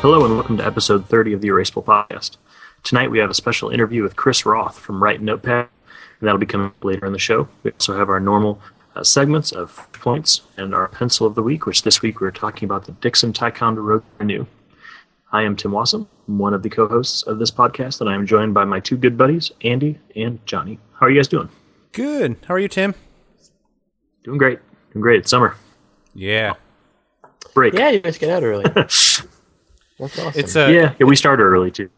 Hello and welcome to episode 30 of the Erasable Podcast. Tonight we have a special interview with Chris Rothe from Write Notepad, and that'll be coming up later in the show. We also have our normal uh, segments of points and our pencil of the week, which this week we're talking about the Dixon Ticonderoga Renew. I am Tim Wasem, one of the co-hosts of this podcast, and I am joined by my two good buddies, Andy and Johnny. How are you guys doing? Good. How are you, Tim? Doing great. Doing great. It's summer. Yeah. Break. Yeah, you guys get out early. That's awesome. It's uh, yeah, yeah, we started early too.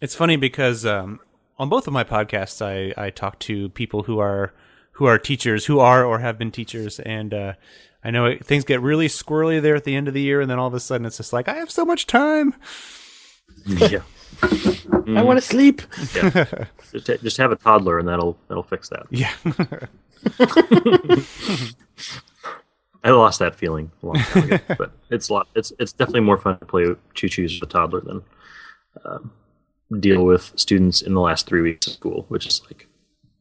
it's funny because um, on both of my podcasts, I I talk to people who are who are teachers, who are or have been teachers, and uh, I know it, things get really squirrely there at the end of the year, and then all of a sudden it's just like I have so much time. yeah. I want to sleep. yeah. just, just have a toddler and that'll that'll fix that. Yeah. I lost that feeling a long time ago, but it's a lot. It's it's definitely more fun to play choo choos with a toddler than um, deal with students in the last three weeks of school, which is like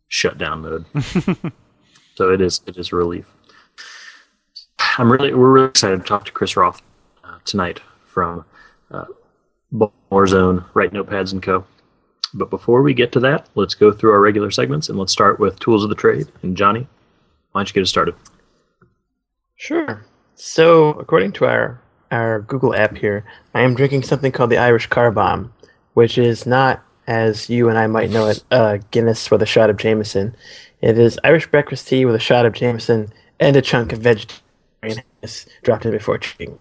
shutdown mode. so it is it is a relief. I'm really we're really excited to talk to Chris Rothe uh, tonight from uh, Baltimore Zone, Write Notepads and Co. But before we get to that, let's go through our regular segments and let's start with tools of the trade. And Johnny, why don't you get us started? Sure. So, according to our our Google app here, I am drinking something called the Irish Car Bomb, which is not, as you and I might know it, uh, Guinness with a shot of Jameson. It is Irish breakfast tea with a shot of Jameson and a chunk of vegetarian dropped in before drinking.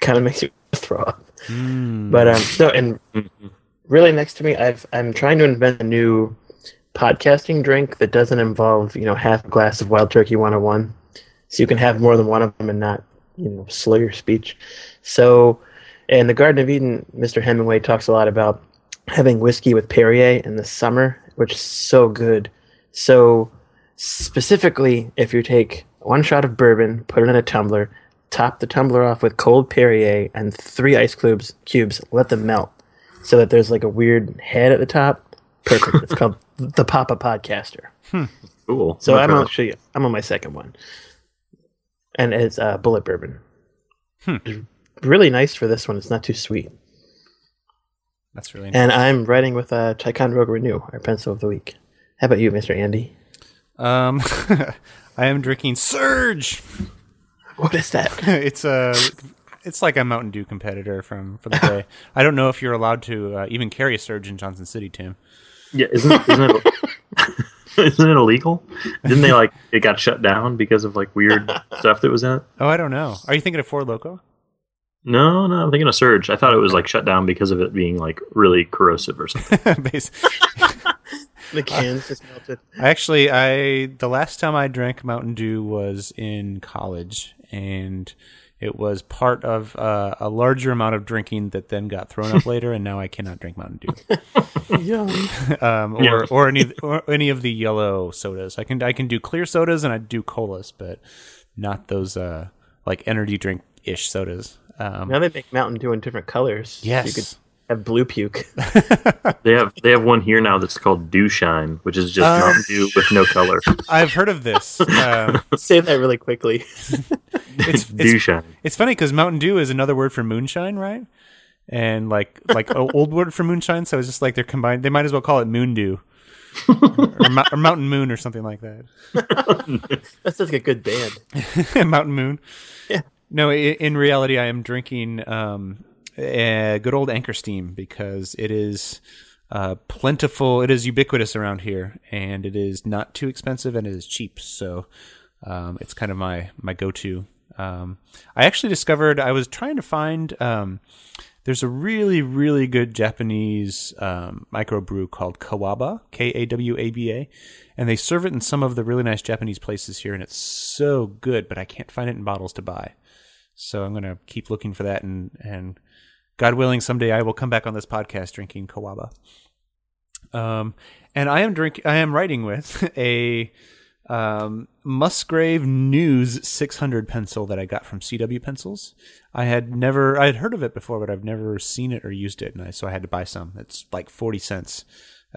Kind of makes you throw up. But um, so and really next to me, I've I'm trying to invent a new podcasting drink that doesn't involve you know half a glass of Wild Turkey 101 so you can have more than one of them and not you know slow your speech. So in the garden of eden mr hemingway talks a lot about having whiskey with perrier in the summer which is so good. So specifically if you take one shot of bourbon put it in a tumbler top the tumbler off with cold perrier and three ice cubes cubes let them melt so that there's like a weird head at the top. Perfect. It's called the papa podcaster. Hmm. Cool. so Much I'm better. actually I'm on my second one, and it's uh, Bulleit bourbon. Hmm. It's Really nice for this one. It's not too sweet, That's really nice. and I'm writing with uh, Ticonderoga Renew, our pencil of the week. How about you, Mister Andy? Um, I am drinking Surge. What is that? it's a it's like a Mountain Dew competitor from from the day. I don't know if you're allowed to uh, even carry a Surge in Johnson City, Tim. Yeah, isn't isn't it isn't it illegal? Didn't they like it got shut down because of like weird stuff that was in it? Oh, I don't know. Are you thinking of Four Loco? No, no, I'm thinking of Surge. I thought it was like shut down because of it being like really corrosive or something. The cans just melted. Actually, I the last time I drank Mountain Dew was in college, and it was part of uh, a larger amount of drinking that then got thrown up later, and now I cannot drink Mountain Dew Yum. um, or Yeah. or any or any of the yellow sodas. I can I can do clear sodas and I do colas, but not those uh, like energy drink ish sodas. Um, Now they make Mountain Dew in different colors. yes, you could have blue puke. they have they have one here now that's called Dew Shine, which is just Uh, Mountain Dew with no color. I've heard of this. Um, Say that really quickly. it's, Dew it's Shine. It's funny because Mountain Dew is another word for moonshine, right? And like like a old word for moonshine, so it's just like they're combined. They might as well call it Moon Dew or, Mo- or Mountain Moon or something like that. That's like a good band. Mountain Moon. Yeah. No, i- in reality, I am drinking um, a good old Anchor Steam because it is uh, plentiful. It is ubiquitous around here, and it is not too expensive, and it is cheap. So um, it's kind of my my go to. Um, I actually discovered I was trying to find. Um, there's a really really good Japanese um, microbrew called Kawaba, K A W A B A, and they serve it in some of the really nice Japanese places here, and it's so good. But I can't find it in bottles to buy, so I'm gonna keep looking for that, and and God willing, someday I will come back on this podcast drinking Kawaba. Um, and I am drink I am writing with a um, Musgrave News 600 pencil that I got from CW Pencils. I had never I had heard of it before, but I've never seen it or used it, and I, so I had to buy some. It's like 40 cents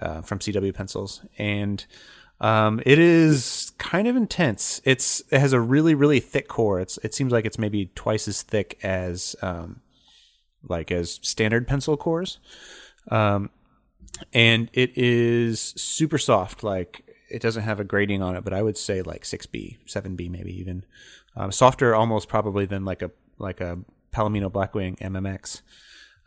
uh, from CW Pencils, and um, it is kind of intense. It's it has a really really thick core. It's it seems like it's maybe twice as thick as um, like as standard pencil cores. Um, and it is super soft. Like it doesn't have a grading on it, but I would say like 6B, 7B, maybe even um, softer, almost probably than like a like a Palomino Blackwing MMX.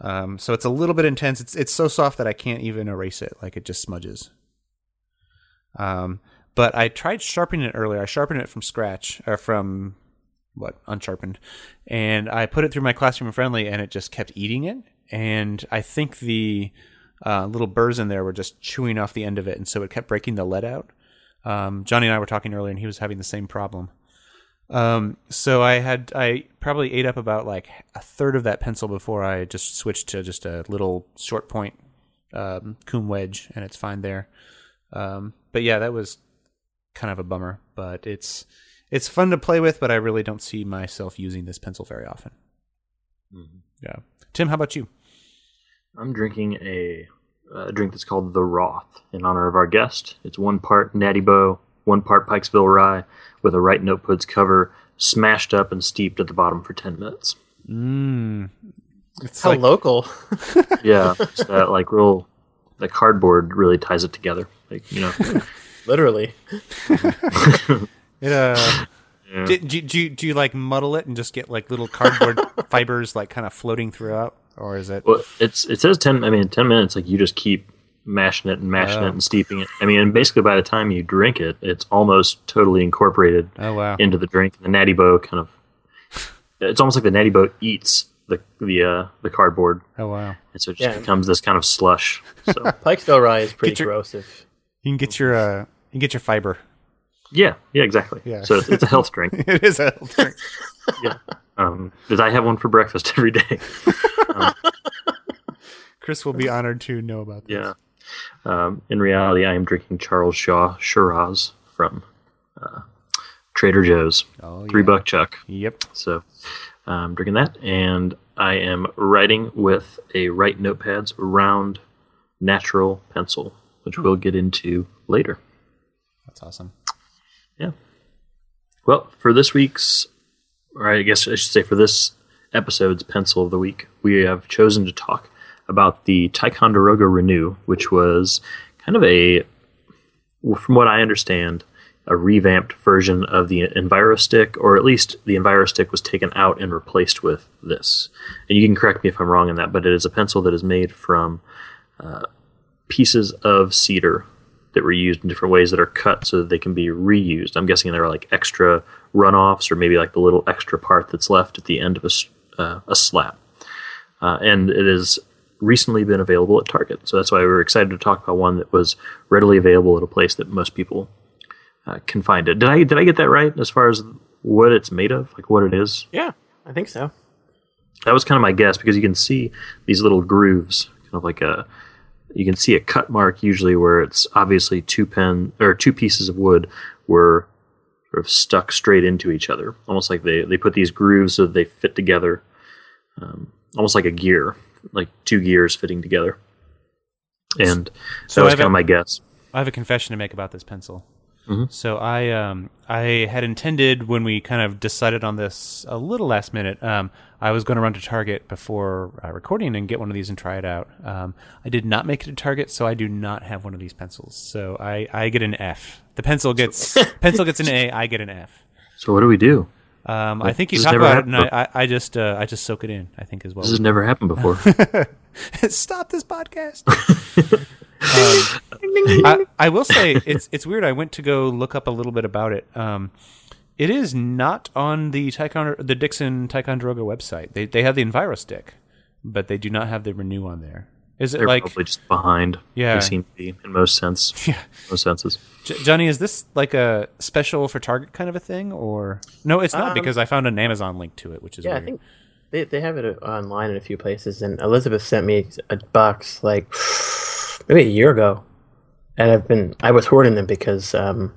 Um, so it's a little bit intense. It's it's so soft that I can't even erase it. Like it just smudges. Um, but I tried sharpening it earlier. I sharpened it from scratch or from what unsharpened, and I put it through my classroom friendly, and it just kept eating it. And I think the uh, little burrs in there were just chewing off the end of it, and so it kept breaking the lead out. Um, Johnny and I were talking earlier, and he was having the same problem. Um, so I had I probably ate up about like a third of that pencil before I just switched to just a little short point um, KUM wedge, and it's fine there. Um, but yeah, that was kind of a bummer. But it's it's fun to play with, but I really don't see myself using this pencil very often. Mm-hmm. Yeah, Tim, how about you? I'm drinking a, a drink that's called the Rothe in honor of our guest. It's one part Natty Boh, one part Pikesville Rye, with a Write Notepads cover smashed up and steeped at the bottom for 10 minutes. Mm. It's How like, local. Yeah, it's that like real, the cardboard really ties it together. Like, you know, Literally. it, uh, yeah. do, do, do, you, do you like muddle it and just get like little cardboard fibers like kind of floating throughout? Or is it? Well, it's it says ten. I mean, ten minutes. Like you just keep mashing it and mashing Oh. it and steeping it. I mean, and basically by the time you drink it, it's almost totally incorporated Oh, wow. into the drink. The Natty Boh kind of. It's almost like the Natty Boh eats the the uh, the cardboard, Oh, wow. and so it just Yeah. becomes this kind of slush. So Pikesville Rye is pretty Get your- corrosive. You can get your, uh, you can get your fiber. Yeah, yeah, exactly. Yeah. So it's, it's a health drink. it is a health drink. Um, because I have one for breakfast every day. Chris will be honored to know about this. Yeah. Um, in reality, I am drinking Charles Shaw Shiraz from uh, Trader Joe's. Oh, Three yeah. buck chuck. Yep. So I'm drinking that, and I am writing with a Write Notepads round natural pencil, which we'll get into later. That's awesome. Yeah. Well, for this week's, or I guess I should say for this episode's pencil of the week, we have chosen to talk about the Ticonderoga Renew, which was kind of a, from what I understand, a revamped version of the EnviroStick, or at least the EnviroStick was taken out and replaced with this. And you can correct me if I'm wrong in that, but it is a pencil that is made from uh, pieces of cedar that were used in different ways that are cut so that they can be reused. I'm guessing there are like extra runoffs or maybe like the little extra part that's left at the end of a, uh, a slab. Uh, and it has recently been available at Target. So that's why we were excited to talk about one that was readily available at a place that most people uh, can find it. Did I did I get that right as far as what it's made of, like what it is? Yeah, I think so. That was kind of my guess because you can see these little grooves, kind of like a. You can see a cut mark usually where it's obviously two pen or two pieces of wood were sort of stuck straight into each other, almost like they they put these grooves so that they fit together, um, almost like a gear, like two gears fitting together. And So that was kind of my guess. I have a confession to make about this pencil. Mhm. So I um I had intended when we kind of decided on this a little last minute. Um, I was going to run to Target before uh, recording and get one of these and try it out. Um, I did not make it to Target, so I do not have one of these pencils. So I I get an F. The pencil gets pencil gets an A. I get an F. So what do we do? Um, I think you talk about it, and I, I, I just uh, I just soak it in. I think as well. This has never happened before. Stop this podcast. um, I, I will say it's it's weird. I went to go look up a little bit about it. Um, it is not on the Ticonderoga, the Dixon Ticonderoga website. They they have the EnviroStick, but they do not have the Renew on there. Is it They're like probably just behind. Yeah. they seem to be in most sense. Yeah. most senses. J- Johnny? Is this like a special for Target kind of a thing, or no? It's not Um, because I found an Amazon link to it, which is Yeah, I weird. think they they have it online in a few places. And Elizabeth sent me a box like maybe a year ago, and I've been I was hoarding them because um,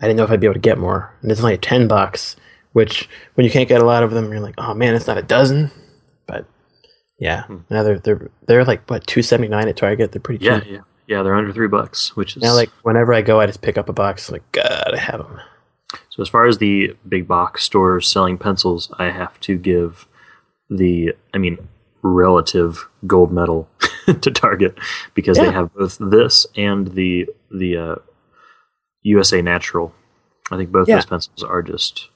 I didn't know if I'd be able to get more. And it's only a ten bucks, which when you can't get a lot of them, you're like, oh man, it's not a dozen. But yeah, now they're they're they're like what two seventy nine at Target. They're pretty Yeah, cheap. yeah, yeah. They're under three bucks, which is Now like whenever I go, I just pick up a box. Like God, I have them. So as far as the big box stores selling pencils, I have to give the I mean relative gold medal to Target because Yeah. they have both this and the the uh, USA Natural. I think both Yeah. those pencils are just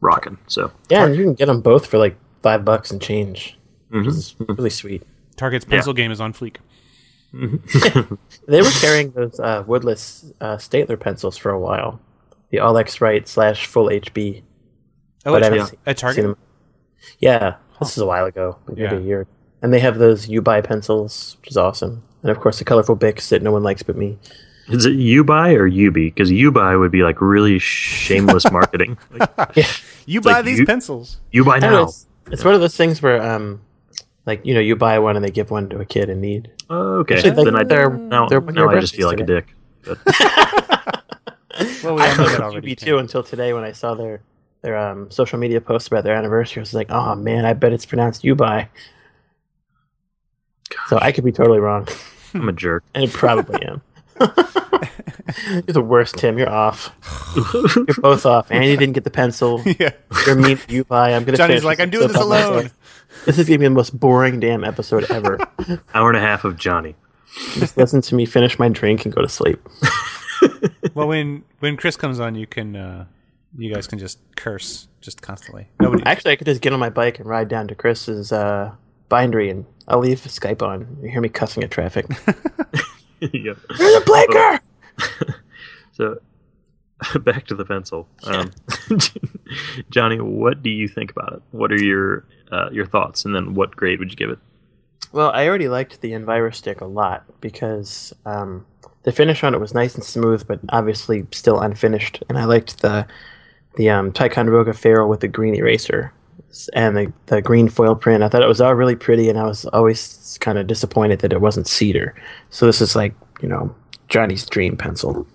rocking. So Yeah, and you can get them both for like five bucks and change. Mhm. Which is really sweet. Target's pencil game is on fleek. They were carrying those uh, woodless uh, Staedtler pencils for a while. The All X Right slash Full HB. Oh, But I haven't yeah. seen- at seen Target. them. Yeah, this is a while ago, maybe Yeah. a year. And they have those U buy pencils, which is awesome. And of course, the colorful Bics that no one likes but me. is it you buy or you be? Because you buy would be like really shameless marketing. Like, You buy like these you- pencils. you buy I don't now. it's, it's one of those things where, um, like you know, you buy one and they give one to a kid in need. Oh, okay, Actually, they- then I they're- now, they're now I just feel like a dick. Well, we I all know that thought already. UB Tim. too until today when I saw their their um, social media posts about their anniversary. I was like, oh man, I bet it's pronounced you buy. So I could be totally wrong, I'm a jerk. and I probably am. You're the worst, Tim. You're off. You're both off. And Andy didn't get the pencil. yeah. You're mean. You buy. I'm gonna. Johnny's like, I'm doing this alone. myself. This is gonna be the most boring damn episode ever. Hour and a half of Johnny. Just listen to me finish my drink and go to sleep. Well, when when Chris comes on, you can uh, you guys can just curse just constantly. Nobody. Actually, I could just get on my bike and ride down to Chris's uh, bindery, and I'll leave Skype on. You hear me cussing at traffic. yeah. You're the blinker. So back to the pencil. Um, Johnny, what do you think about it? What are your uh, your thoughts, and then what grade would you give it? Well, I already liked the Enviro stick a lot because um, the finish on it was nice and smooth, but obviously still unfinished. And I liked the the um, Ticonderoga ferrule with the green eraser and the, the green foil print. I thought it was all really pretty, and I was always kind of disappointed that it wasn't cedar. So this is like you know Johnny's dream pencil.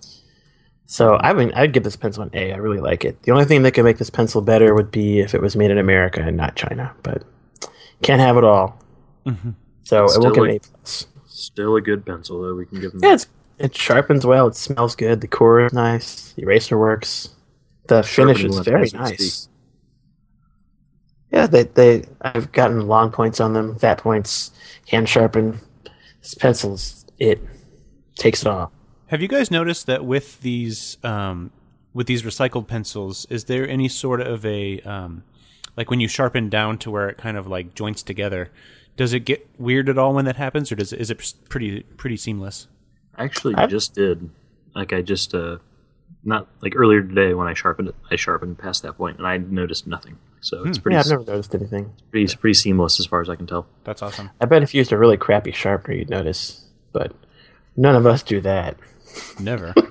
So I mean, I'd give this pencil an A. I really like it. The only thing that could make this pencil better would be if it was made in America and not China, but can't have it all. Mhm. So It's it won't still get an A plus. Still a good pencil, though. We can give them. Yeah, it's, it sharpens well. It smells good. The core is nice. The eraser works. The finish is very nice. Yeah, they they I've gotten long points on them, fat points, hand sharpen. This pencil's it takes it all. Have you guys noticed that with these um, with these recycled pencils, is there any sort of a um, like when you sharpen down to where it kind of like joints together? Does it get weird at all when that happens, or does it, is it pretty pretty seamless? I actually I've- just did. Like I just uh, not like earlier today when I sharpened it. I sharpened past that point, and I noticed nothing. So it's hmm. pretty Yeah, I've never noticed anything. pretty pretty seamless as far as I can tell. That's awesome. I bet if you used a really crappy sharpener, you'd notice. But none of us do that. Never.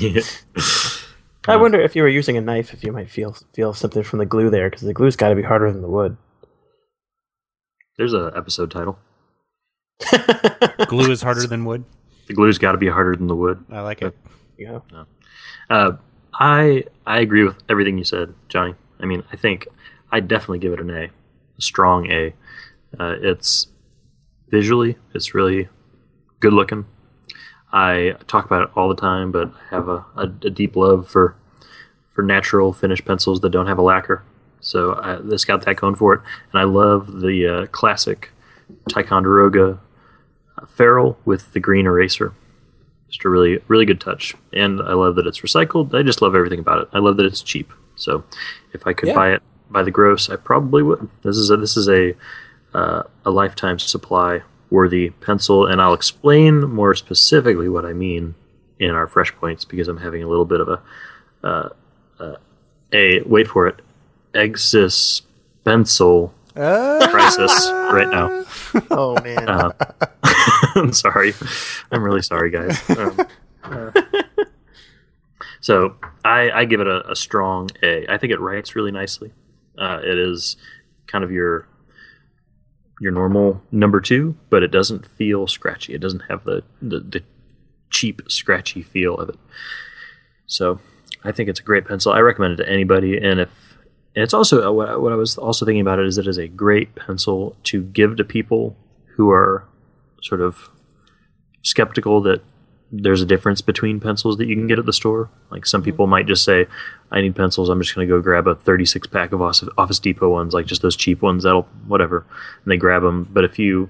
I wonder if you were using a knife, if you might feel feel something from the glue there, because the glue's got to be harder than the wood. There's a episode title. Glue is harder than wood. The glue's got to be harder than the wood. I like it. Yeah. know? Uh, I I agree with everything you said, Johnny. I mean, I think I definitely give it an A, a strong A. Uh, it's visually, it's really good looking. I talk about it all the time, but I have a, a, a deep love for for natural finish pencils that don't have a lacquer. So I, this got that going for it, and I love the uh, classic Ticonderoga ferrule with the green eraser just a really really good touch. And i love that it's recycled. I just love everything about it. I love that it's cheap. So if i could Yeah. buy it by the gross i probably would. This is a this is a uh, a lifetime supply worthy pencil. And i'll explain more specifically what i mean in our fresh points because i'm having a little bit of a uh, uh, a wait for it existential crisis right now Oh man, uh, I'm sorry. I'm really sorry, guys. Um, uh, so I, I give it a, a strong A. I think it writes really nicely. Uh, it is kind of your your normal number two, but it doesn't feel scratchy. It doesn't have the, the, the cheap, scratchy feel of it. So I think it's a great pencil. I recommend it to anybody. And if and it's also uh, what, I- what I was also thinking about it is it is a great pencil to give to people who are sort of skeptical that there's a difference between pencils that you can get at the store. Like some people might just say, "I need pencils. I'm just going to go grab a 36 pack of Office, Office Depot ones, like just those cheap ones. That'll whatever." And they grab them. But if you,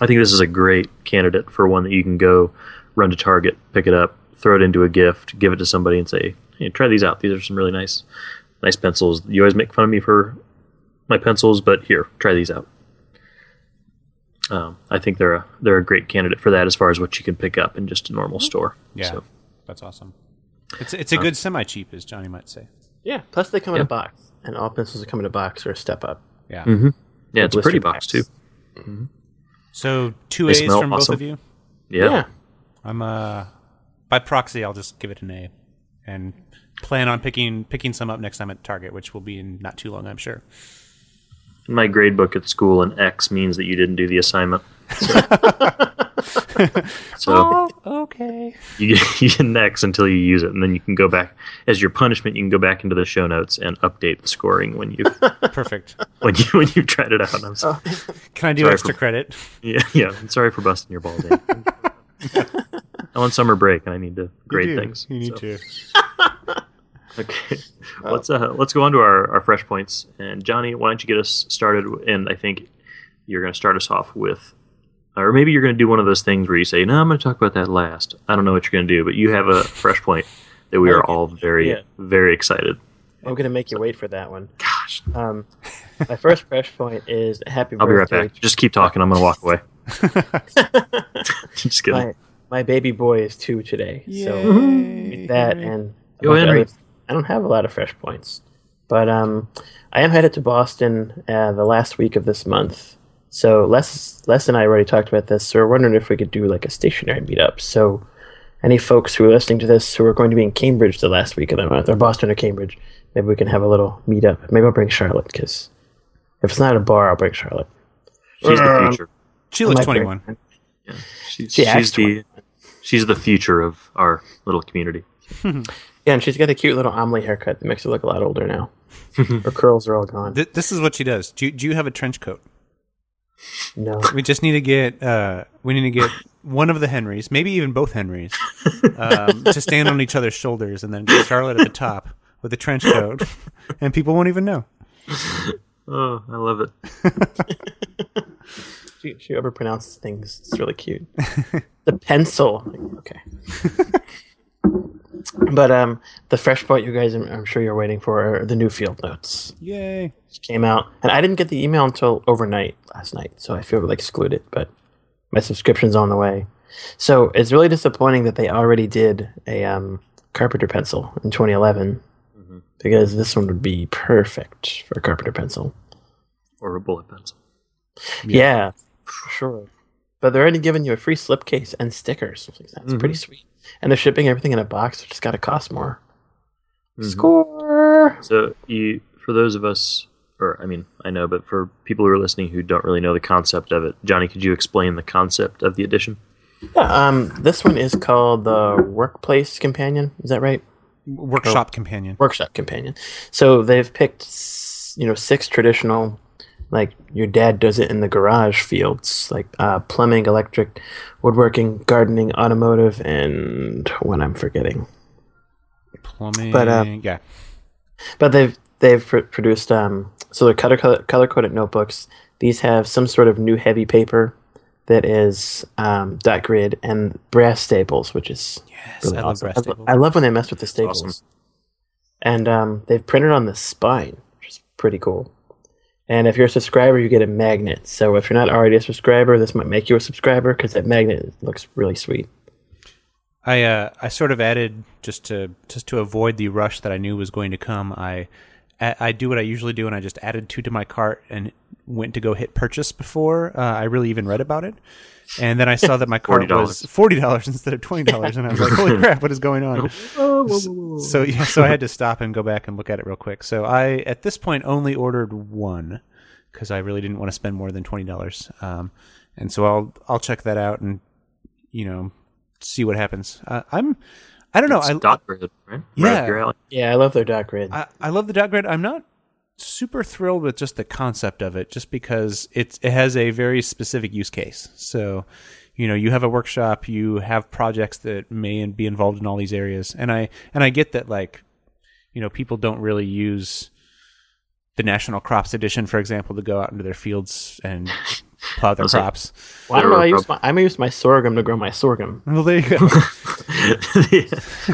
I think this is a great candidate for one that you can go run to Target, pick it up, throw it into a gift, give it to somebody, and say, "Hey, try these out. These are some really nice, nice pencils. You always make fun of me for my pencils, but here, try these out." Um, I think they're a they're a great candidate for that as far as what you can pick up in just a normal store. Yeah, So, that's awesome. It's it's a good semi cheap, as Johnny might say. Yeah. Plus, they come in a box, and all pencils that come in a box are a step up. Yeah. yeah, it's a pretty blister box too. packs. So two They A's smell from both of you. Yeah. Yeah. I'm uh by proxy. I'll just give it an A, and plan on picking picking some up next time at Target, which will be in not too long, I'm sure. In my grade book at school, an X means that you didn't do the assignment. So, so oh, okay. you, get, you get an X until you use it, and then you can go back as your punishment. You can go back into the show notes and update the scoring when you Perfect. when you when you've tried it out. I'm sorry. Oh. Can I do Sorry extra for- credit? Yeah, yeah. I'm sorry for busting your ball, Dave. I'm on summer break and I need to grade you things. You need so- to. Okay, let's uh, let's go on to our, our fresh points. And Johnny, why don't you get us started? And I think you're going to start us off with, or maybe you're going to do one of those things where you say, "No, I'm going to talk about that last." I don't know what you're going to do, but you have a fresh point that we are Okay. all very Yeah. very excited. I'm gonna make you wait for that one. Gosh, Um, my first fresh point is happy I'll be right back. Just keep talking. I'm going to walk away. Just kidding. My, my baby boy is two today, so that and Go bunch of Henry. others. I don't have a lot of fresh points, but um, I am headed to Boston uh, the last week of this month. So Les, Les and I already talked about this. So we're wondering if we could do like a stationary meetup. So any folks who are listening to this who are going to be in Cambridge the last week of the month, or Boston or Cambridge, maybe we can have a little meetup. Maybe I'll bring Charlotte because if it's not a bar, I'll bring Charlotte. She's the Um, future. She looks 21. Yeah. She's, She she's acts the she's the future of our little community. Yeah, and she's got a cute little omelet haircut that makes her look a lot older now. Her curls are all gone. Th- this is what she does. Do you, do you have a trench coat? No. We just need to get uh, we need to get one of the Henrys, maybe even both Henrys, um, to stand on each other's shoulders, and then get Charlotte at the top with a trench coat, and people won't even know. Oh, I love it. She, she overpronounces things. It's really cute. the pencil. Okay. But um, the fresh part you guys, I'm, I'm sure you're waiting for are the new field notes. Yay! Which came out, and I didn't get the email until overnight last night, so I feel like excluded. But my subscription's on the way. So it's really disappointing that they already did a um, Carpenter pencil in 2011, Mhm. because this one would be perfect for a Carpenter pencil. Or a bullet pencil. Yeah, for sure. But they're already giving you a free slipcase and stickers. That's pretty sweet. And they're shipping everything in a box, which has got to cost more. Mhm. Score. So you, for those of us, or I mean, I know, but for people who are listening who don't really know the concept of it, Johnny, could you explain the concept of the edition? Yeah, um, this one is called the Workplace Companion. Is that right? Workshop companion. Workshop Companion. So they've picked, you know, six traditional, like your dad does it in the garage fields, like uh, plumbing, electric, woodworking, gardening, automotive, and what I'm forgetting. Plumbing. But, uh, yeah, But they've they've pr- produced um so they're color color coded notebooks. These have some sort of new heavy paper that is um, dot grid and brass staples, which is yes, really I love awesome. brass I, lo- staples. I love when they mess with the staples. awesome. And um, they've printed on the spine, which is pretty cool. And if you're a subscriber, you get a magnet. So if you're not already a subscriber, this might make you a subscriber because that magnet looks really sweet. I uh, I sort of added just to just to avoid the rush that I knew was going to come. I I do what I usually do, and I just added two to my cart and went to go hit purchase before uh, I really even read about it. And then I saw that my card was $40. forty dollars instead of twenty dollars, and I was like, "Holy crap! What is going on?" So yeah, so I had to stop and go back and look at it real quick. So I at this point only ordered one because I really didn't want to spend more than twenty dollars. Um, and so I'll I'll check that out and you know see what happens. Uh, I'm I don't know. It's I, dot grid, right? Yeah. Right up your alley. Yeah, I love their dot grid. I I love the dot grid. I'm not super thrilled with just the concept of it, just because it's it has a very specific use case. So you know you have a workshop you have projects that may be involved in all these areas and i and i get that like you know people don't really use the national crops edition for example to go out into their fields and plow their Those are- crops. Well, I don't know. I use my I use my sorghum to grow my sorghum. well there you go.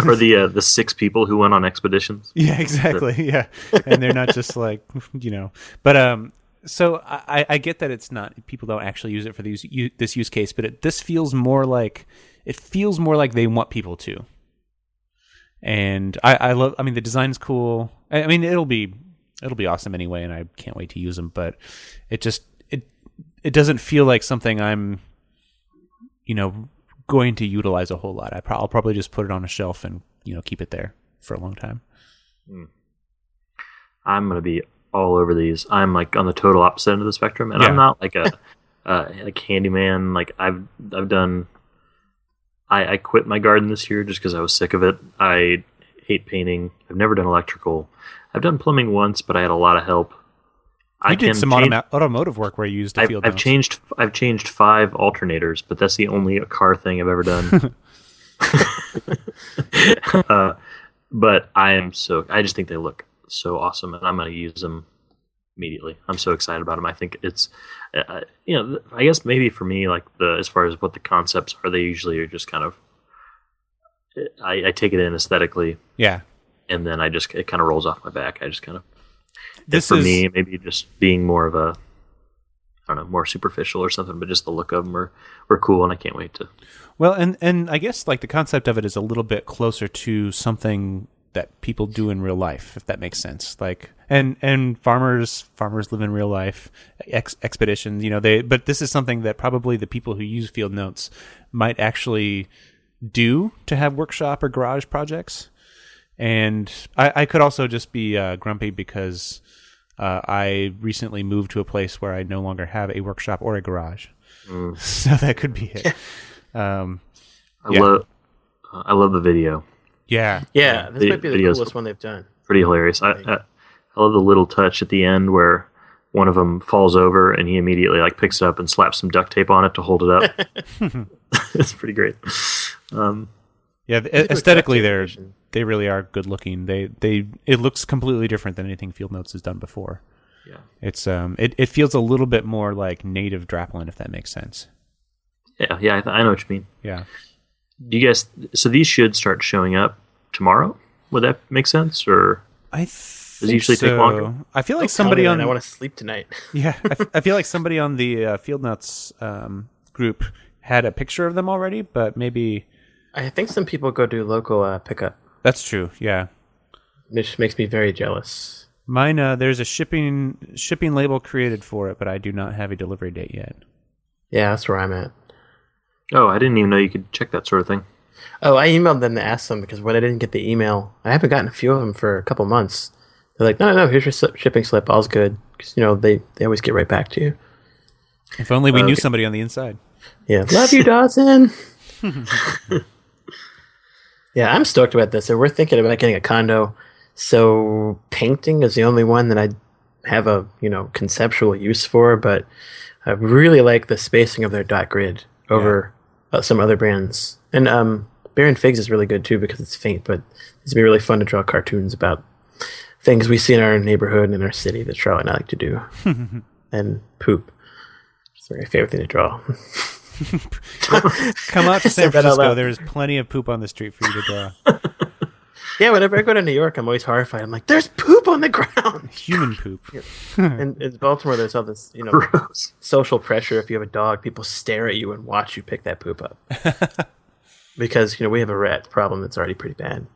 Or the uh, the six people who went on expeditions. yeah exactly. Yeah. And they're not just like you know. But um so i i get that it's not people don't actually use it for these u- this use case but it, this feels more like it feels more like they want people to. And i i love i mean the design's cool. I, I mean it'll be it'll be awesome anyway and i can't wait to use them but it just it doesn't feel like something i'm you know going to utilize a whole lot I pro- i'll probably just put it on a shelf and you know keep it there for a long time I'm gonna be all over these. I'm like on the total opposite end of the spectrum, and Yeah. I'm not like a uh, like handyman. Like I've I've done. I, I quit my garden this year just because I was sick of it. I hate painting. I've never done electrical. I've done plumbing once, but I had a lot of help. I did some change- automa- automotive work where I used a I've, field I've changed. I've changed five alternators, but that's the only car thing I've ever done. uh, but I am so. I just think they look so awesome, and I'm going to use them immediately. I'm so excited about them. I think it's, uh, you know, I guess maybe for me, like the as far as what the concepts are, they usually are just kind of. I, I take it in aesthetically, Yeah. and then I just it kind of rolls off my back. I just kind of This for is me, maybe just being more of a, I don't know, more superficial or something, but just the look of them are, are cool, and I can't wait to. well, and and I guess like the concept of it is a little bit closer to something that people do in real life, if that makes sense. Like and and farmers farmers live in real life, ex- expeditions, you know, they. But this is something that probably the people who use field notes might actually do to have workshop or garage projects. And I, I could also just be uh, grumpy because uh, I recently moved to a place where I no longer have a workshop or a garage. So that could be it. um, I Yeah. love, uh, I love the video. yeah. Yeah, this the might be the coolest one they've done. Pretty hilarious. I, I, I love the little touch at the end where one of them falls over and he immediately like picks it up and slaps some duct tape on it to hold it up. it's pretty great. Um, Yeah. th- They do a aesthetically, they're edition. they really are good looking. They they it looks completely different than anything Field Notes has done before. yeah, It's um it, it feels a little bit more like native Draplin, if that makes sense. yeah, yeah. I, th- I know what you mean. Yeah. Do you guys? So these should start showing up tomorrow. Would that make sense? Or I it usually take so. longer? I feel like Don't somebody that, on I want to sleep tonight. yeah, I, f- I feel like somebody on the uh, Field Notes um, group had a picture of them already, but maybe I think some people go do local uh, pickup, that's true. Yeah, which makes me very jealous. mine. Uh, there's a shipping shipping label created for it, but I do not have a delivery date yet. Yeah, that's where I'm at. Oh, I didn't even know you could check that sort of thing. Oh, I emailed them to ask them because when I didn't get the email, I haven't gotten a few of them for a couple months. They're like, no, no, no, here's your slip, shipping slip. All's good. 'Cause, you know, they, they always get right back to you. If only we knew Okay. somebody on the inside. Yeah. Love you, Dawson. yeah, I'm stoked about this. So we're thinking about getting a condo. So painting is the only one that I have a, you know, conceptual use for, but I really like the spacing of their dot grid over uh, some other brands. And um Baron Figs is really good too because it's faint, but it's be really fun to draw cartoons about things we see in our neighborhood and in our city that Charlotte and I like to do. and poop. It's my favorite thing to draw. Come out to San Said that out Francisco. There's plenty of poop on the street for you to draw. Yeah, whenever I go to New York, I'm always horrified. I'm like, "There's poop on the ground." Human poop. And in Baltimore, there's all this, you know, Gross. social pressure. If you have a dog, people stare at you and watch you pick that poop up. because you know we have a rat problem that's already pretty bad,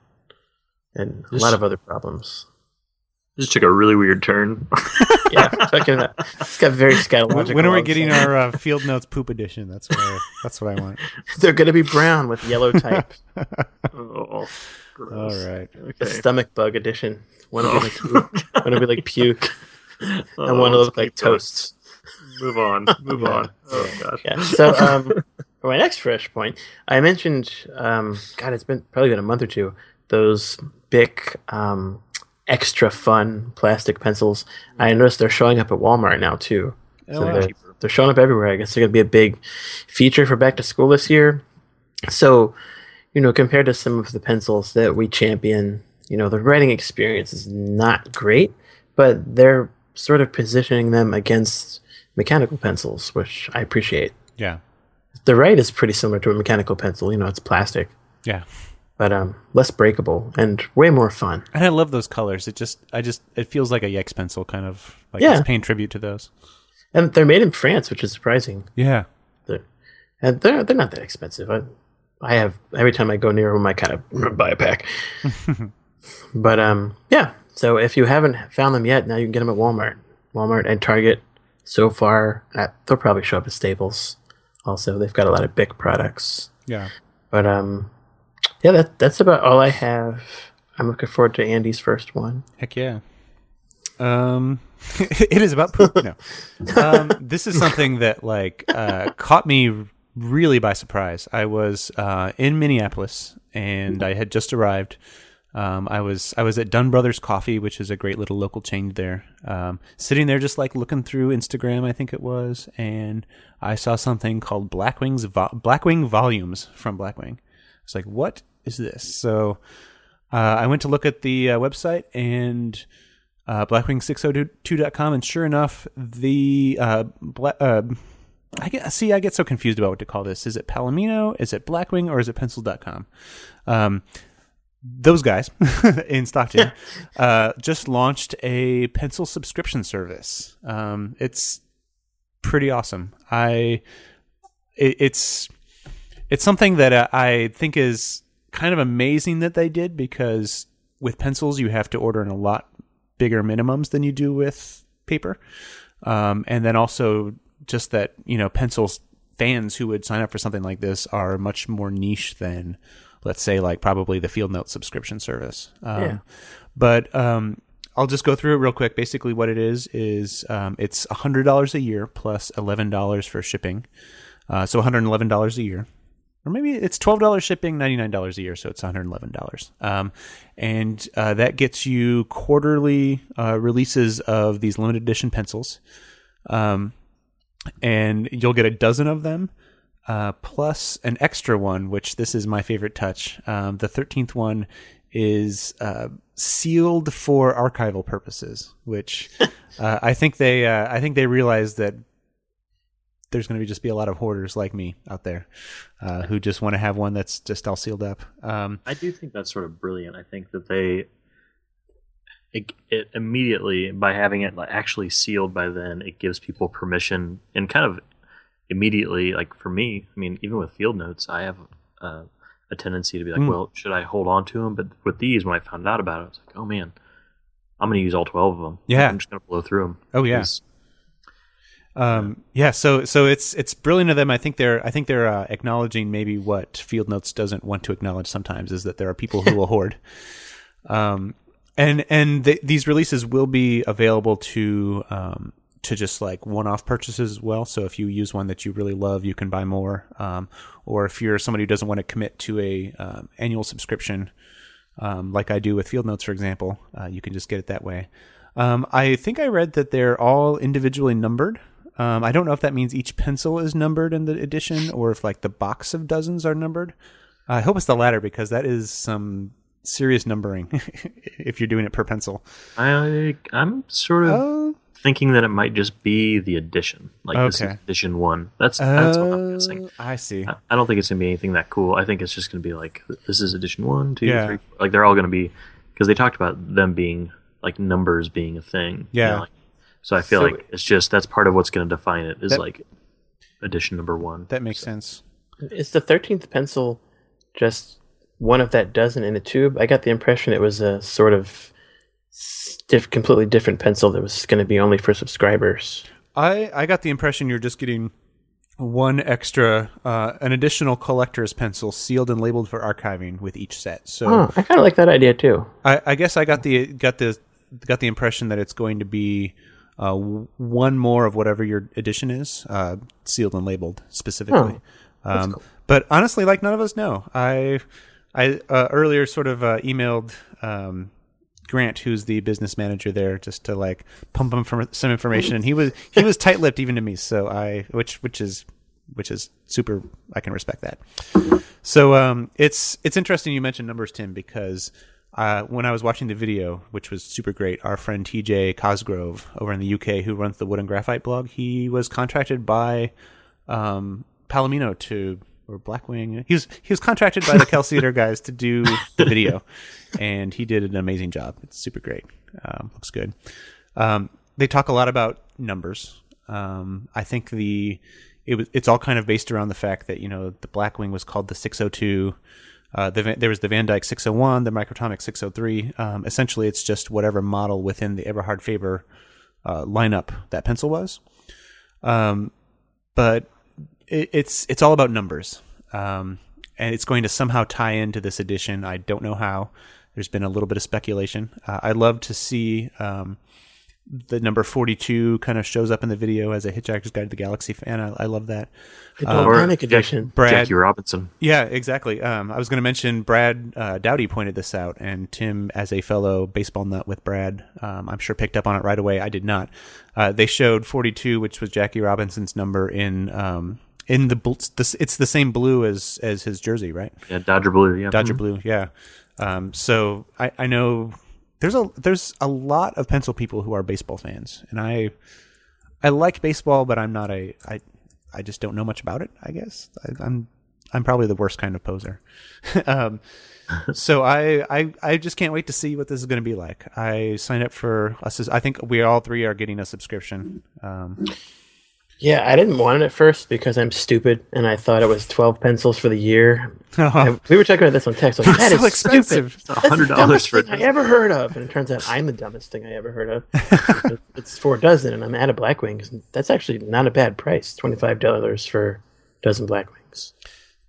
and a This- lot of other problems. This took a really weird turn. Yeah, talking about, it's got very scatological. when are we all of a getting our uh, Field Notes poop edition? That's what I, that's what I want. They're going to be brown with yellow type. oh, gross. All right. the Okay. stomach bug edition. One will Oh, be like poop. One will be like puke. Oh, and one will look like keep going. toast. Move on. Move on. Oh gosh. Yeah. So, um, for my next fresh point, I mentioned, um, God, it's been probably been a month or two. Those big, um, extra fun plastic pencils. I noticed they're showing up at Walmart now too. Oh, So wow. they're they're showing up everywhere. I guess they're going to be a big feature for back to school this year. So, you know, compared to some of the pencils that we champion, you know, the writing experience is not great, but they're sort of positioning them against mechanical pencils, which I appreciate. Yeah. The write is pretty similar to a mechanical pencil. You know, it's plastic, Yeah. But um, less breakable and way more fun. And I love those colors. It just, I just, it feels like a Yex pencil kind of like Yeah. paying tribute to those. And they're made in France, which is surprising. Yeah. They're, and they're they're not that expensive. I, I have every time I go near them, I kind of buy a pack. but um, yeah. So if you haven't found them yet, now you can get them at Walmart, Walmart and Target. So far, uh, they'll probably show up at Staples. Also, they've got a lot of big products. Yeah. But um, yeah, that that's about all I have. I'm looking forward to Andy's first one. Heck yeah. Um, it is about poop. No, um, this is something that like uh, caught me really by surprise. I was uh, in Minneapolis and I had just arrived. Um, I was I was at Dunn Brothers Coffee, which is a great little local chain there. Um, sitting there, just like looking through Instagram, I think it was, and I saw something called Blackwing's Vo- Blackwing Volumes from Blackwing. It's like, what is this? So uh, I went to look at the uh, website and uh, blackwing602.com, and sure enough, the uh, bla- uh, I get see I get so confused about what to call this. Is it Palomino? Is it Blackwing? Or is it Pencil.com? Um, those guys in Stockton uh, just launched a pencil subscription service. Um, it's pretty awesome. I it, it's it's something that uh, I think is kind of amazing that they did because with pencils you have to order in a lot bigger minimums than you do with paper, um, and then also just that you know pencils fans who would sign up for something like this are much more niche than let's say like probably the Field Note subscription service. Um, Yeah. But um, I'll just go through it real quick. Basically, what it is is um, it's hundred dollars a year plus eleven dollars for shipping, uh, so one hundred eleven dollars a year, or maybe it's twelve dollars shipping, ninety nine dollars a year, so it's one hundred eleven dollars. Um, and uh, that gets you quarterly uh, releases of these limited edition pencils, um, and you'll get a dozen of them. Uh, plus an extra one, which this is my favorite touch. Um, the thirteenth one is uh, sealed for archival purposes, which uh, I think they uh, I think they realize that there's going to be just be a lot of hoarders like me out there uh, who just want to have one that's just all sealed up. Um, I do think that's sort of brilliant. I think that they it, it immediately by having it actually sealed by then it gives people permission and kind of immediately like for me i mean even with field notes i have uh, a tendency to be like Mm. well should i hold on to them but with these when i found out about it i was like oh man i'm going to use all 12 of them Yeah. i'm just going to blow through them Oh, yeah. Um, yeah, so so it's it's brilliant of them. I think they're I think they're uh, acknowledging maybe what Field Notes doesn't want to acknowledge sometimes is that there are people who will hoard. Um, and and th- these releases will be available to um, to just like one-off purchases as well. So if you use one that you really love, you can buy more. Um, or if you're somebody who doesn't want to commit to a um, annual subscription, um, like I do with Field Notes, for example, uh, you can just get it that way. Um, I think I read that they're all individually numbered. Um, I don't know if that means each pencil is numbered in the edition or if like the box of dozens are numbered. I hope it's the latter because that is some serious numbering if you're doing it per pencil. i i'm sort of Oh, thinking that it might just be the edition like this is edition one that's that's what i'm guessing oh, I see. I- I don't think it's gonna be anything that cool. I think it's just gonna be like this is edition one, two, Yeah. three. Like they're all gonna be because they talked about them being like numbers being a thing. you Yeah. know, like- so I feel So- like it's just that's part of what's gonna define it is That- like edition number one. That makes sense. Is the thirteenth pencil just one of that dozen in a tube? I got the impression it was a sort of stiff, completely different pencil that was going to be only for subscribers. I, I got the impression you're just getting one extra, uh, an additional collector's pencil sealed and labeled for archiving with each set. So Oh, I kind of like that idea too. I, I guess I got the got the got the impression that it's going to be uh, one more of whatever your edition is, uh, sealed and labeled specifically. um, cool. But honestly, like none of us know. I I uh, earlier sort of uh, emailed um, Grant, who's the business manager there, just to like pump him for some information. And he was he was tight lipped even to me. So I which which is which is super. I can respect that. So um, it's it's interesting you mentioned numbers, Tim, because uh, when I was watching the video, which was super great, our friend TJ Cosgrove over in the UK, who runs the Wood and Graphite blog, he was contracted by um, Palomino to or Blackwing. He was he was contracted by the Cal Cedar guys to do the video, and he did an amazing job. It's super great. Um, looks good. Um, they talk a lot about numbers. Um, I think the it was it's all kind of based around the fact that you know the Blackwing was called the 602. Uh, the, there was the Van Dyke 601, the Microtomic 603. Um, essentially, it's just whatever model within the Eberhard Faber uh, lineup that pencil was. Um, but it, it's it's all about numbers, um, and it's going to somehow tie into this edition. I don't know how. There's been a little bit of speculation. Uh, I love to see um, the number 42 kind of shows up in the video as a Hitchhiker's Guide to the Galaxy fan. I, I love that. The um, Panic Edition. Brad, Jackie Robinson. Yeah, exactly. Um, I was going to mention Brad uh, Dowdy pointed this out, and Tim, as a fellow baseball nut with Brad, um, I'm sure picked up on it right away. I did not. Uh, they showed 42, which was Jackie Robinson's number in um, in the, the it's the same blue as as his jersey, right? Yeah, Dodger blue. Yeah, Dodger mm-hmm. blue. Yeah. Um, so I, I know there's a there's a lot of pencil people who are baseball fans, and I I like baseball, but I'm not a I I just don't know much about it. I guess I, I'm I'm probably the worst kind of poser. um, so I, I I just can't wait to see what this is going to be like. I signed up for us. I think we all three are getting a subscription. Um, yeah, I didn't want it at first because I'm stupid and I thought it was 12 pencils for the year. Oh. we were talking about this on text. Like, that so is expensive. Stupid. It's $100 for thing I ever heard of. And it turns out I'm the dumbest thing I ever heard of. it's four dozen and I'm out of Blackwings. That's actually not a bad price $25 for a dozen Blackwings.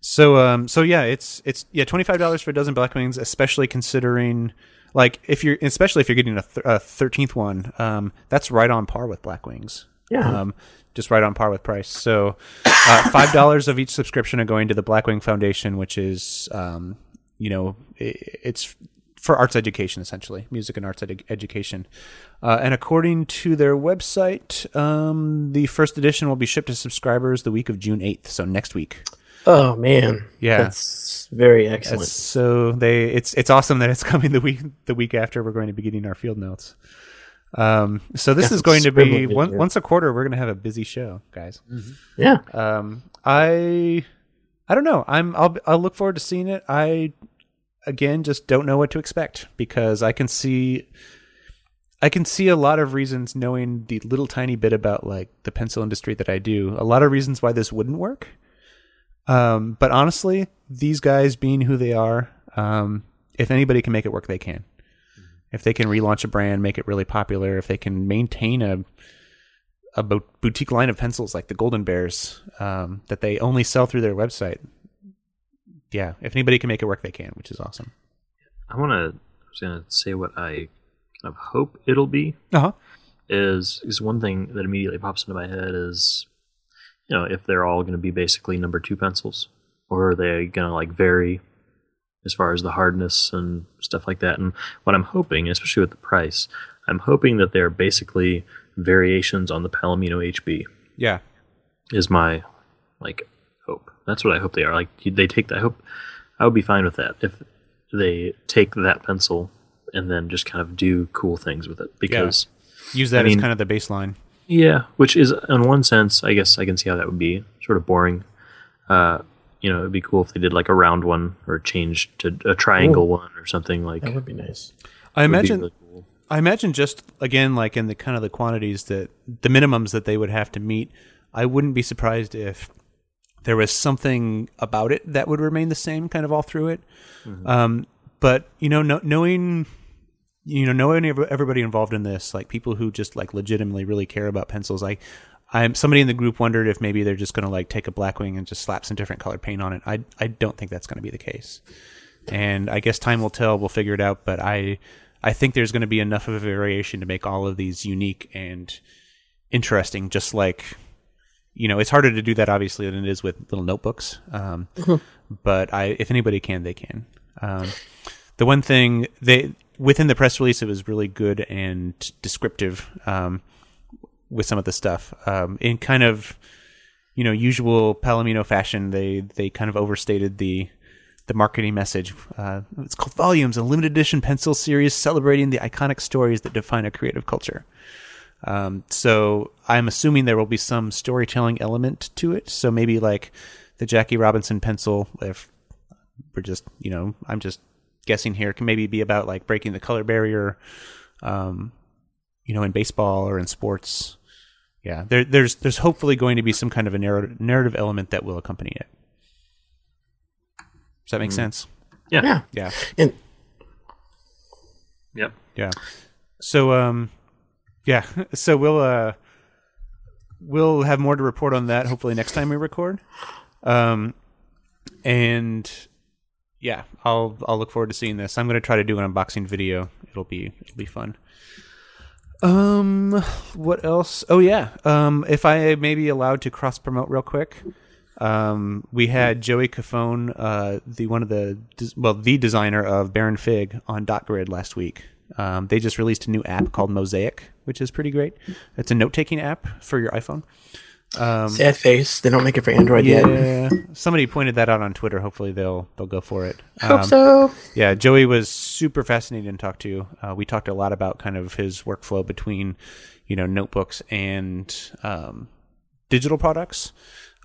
So, um, so yeah, it's, it's, yeah, $25 for a dozen Blackwings, especially considering like if you're, especially if you're getting a, th- a 13th one, um, that's right on par with Blackwings. Yeah. Um, just right on par with price. So uh, five dollars of each subscription are going to the Blackwing Foundation, which is um, you know it, it's for arts education essentially, music and arts ed- education. Uh, and according to their website, um, the first edition will be shipped to subscribers the week of June eighth, so next week. Oh man, yeah, that's very excellent. That's, so they, it's it's awesome that it's coming the week the week after we're going to be getting our field notes. Um, so this is going to be one, once a quarter. We're going to have a busy show, guys. Mm-hmm. Yeah. Um, I, I don't know. I'm. I'll. I'll look forward to seeing it. I, again, just don't know what to expect because I can see. I can see a lot of reasons, knowing the little tiny bit about like the pencil industry that I do. A lot of reasons why this wouldn't work. Um, but honestly, these guys being who they are, um, if anybody can make it work, they can if they can relaunch a brand, make it really popular, if they can maintain a a boutique line of pencils like the Golden Bears um, that they only sell through their website. Yeah, if anybody can make it work, they can, which is awesome. I want to. I was gonna say what I kind of hope it'll be. Uh-huh. Is is one thing that immediately pops into my head is, you know, if they're all going to be basically number two pencils, or are they going to like vary as far as the hardness and stuff like that. And what I'm hoping, especially with the price, I'm hoping that they're basically variations on the Palomino HB. Yeah, is my like hope. That's what I hope they are. Like they take that. I hope I would be fine with that if they take that pencil and then just kind of do cool things with it because yeah. use that I mean, as kind of the baseline. Yeah, which is in one sense, I guess I can see how that would be sort of boring. Uh, you know, it'd be cool if they did like a round one or change to a triangle Ooh. one or something like. That would be nice. I imagine. Really cool. I imagine just again, like in the kind of the quantities that the minimums that they would have to meet. I wouldn't be surprised if there was something about it that would remain the same, kind of all through it. Mm-hmm. Um, but you know, no, knowing you know knowing everybody involved in this like people who just like legitimately really care about pencils i I'm somebody in the group wondered if maybe they're just going to like take a Blackwing and just slap some different colored paint on it. I I don't think that's going to be the case, and I guess time will tell. We'll figure it out. But I I think there's going to be enough of a variation to make all of these unique and interesting. Just like you know, it's harder to do that obviously than it is with little notebooks. Um, mm-hmm. But I, if anybody can, they can. Um, the one thing they within the press release, it was really good and descriptive um, with some of the stuff. Um, in kind of you know usual Palomino fashion, they they kind of overstated the the marketing message. Uh, it's called Volumes, a limited edition pencil series celebrating the iconic stories that define a creative culture. Um, so I'm assuming there will be some storytelling element to it. So maybe like the Jackie Robinson pencil, if we're just, you know, I'm just guessing here, can maybe be about like breaking the color barrier, um, you know, in baseball or in sports. Yeah, there, there's there's hopefully going to be some kind of a narrative, narrative element that will accompany it. Does that make sense? Yeah. Yeah. Yeah. And Yep. Yeah. So um yeah, so we'll uh we'll have more to report on that hopefully next time we record. Um and yeah, I'll I'll look forward to seeing this. I'm going to try to do an unboxing video. It'll be it'll be fun. Um what else? Oh yeah. Um if I may be allowed to cross promote real quick. Um, we had Joey Cofone, uh, the one of the well, the designer of Baron Fig on Dot Grid last week. Um, they just released a new app called Mosaic, which is pretty great. It's a note taking app for your iPhone. Sad face. They don't make it for Android yet. Yeah, somebody pointed that out on Twitter. Hopefully they'll they'll go for it. Hope Um, so. yeah, Joey was super fascinating to talk to. Uh, we talked a lot about kind of his workflow between, you know, notebooks and um, digital products.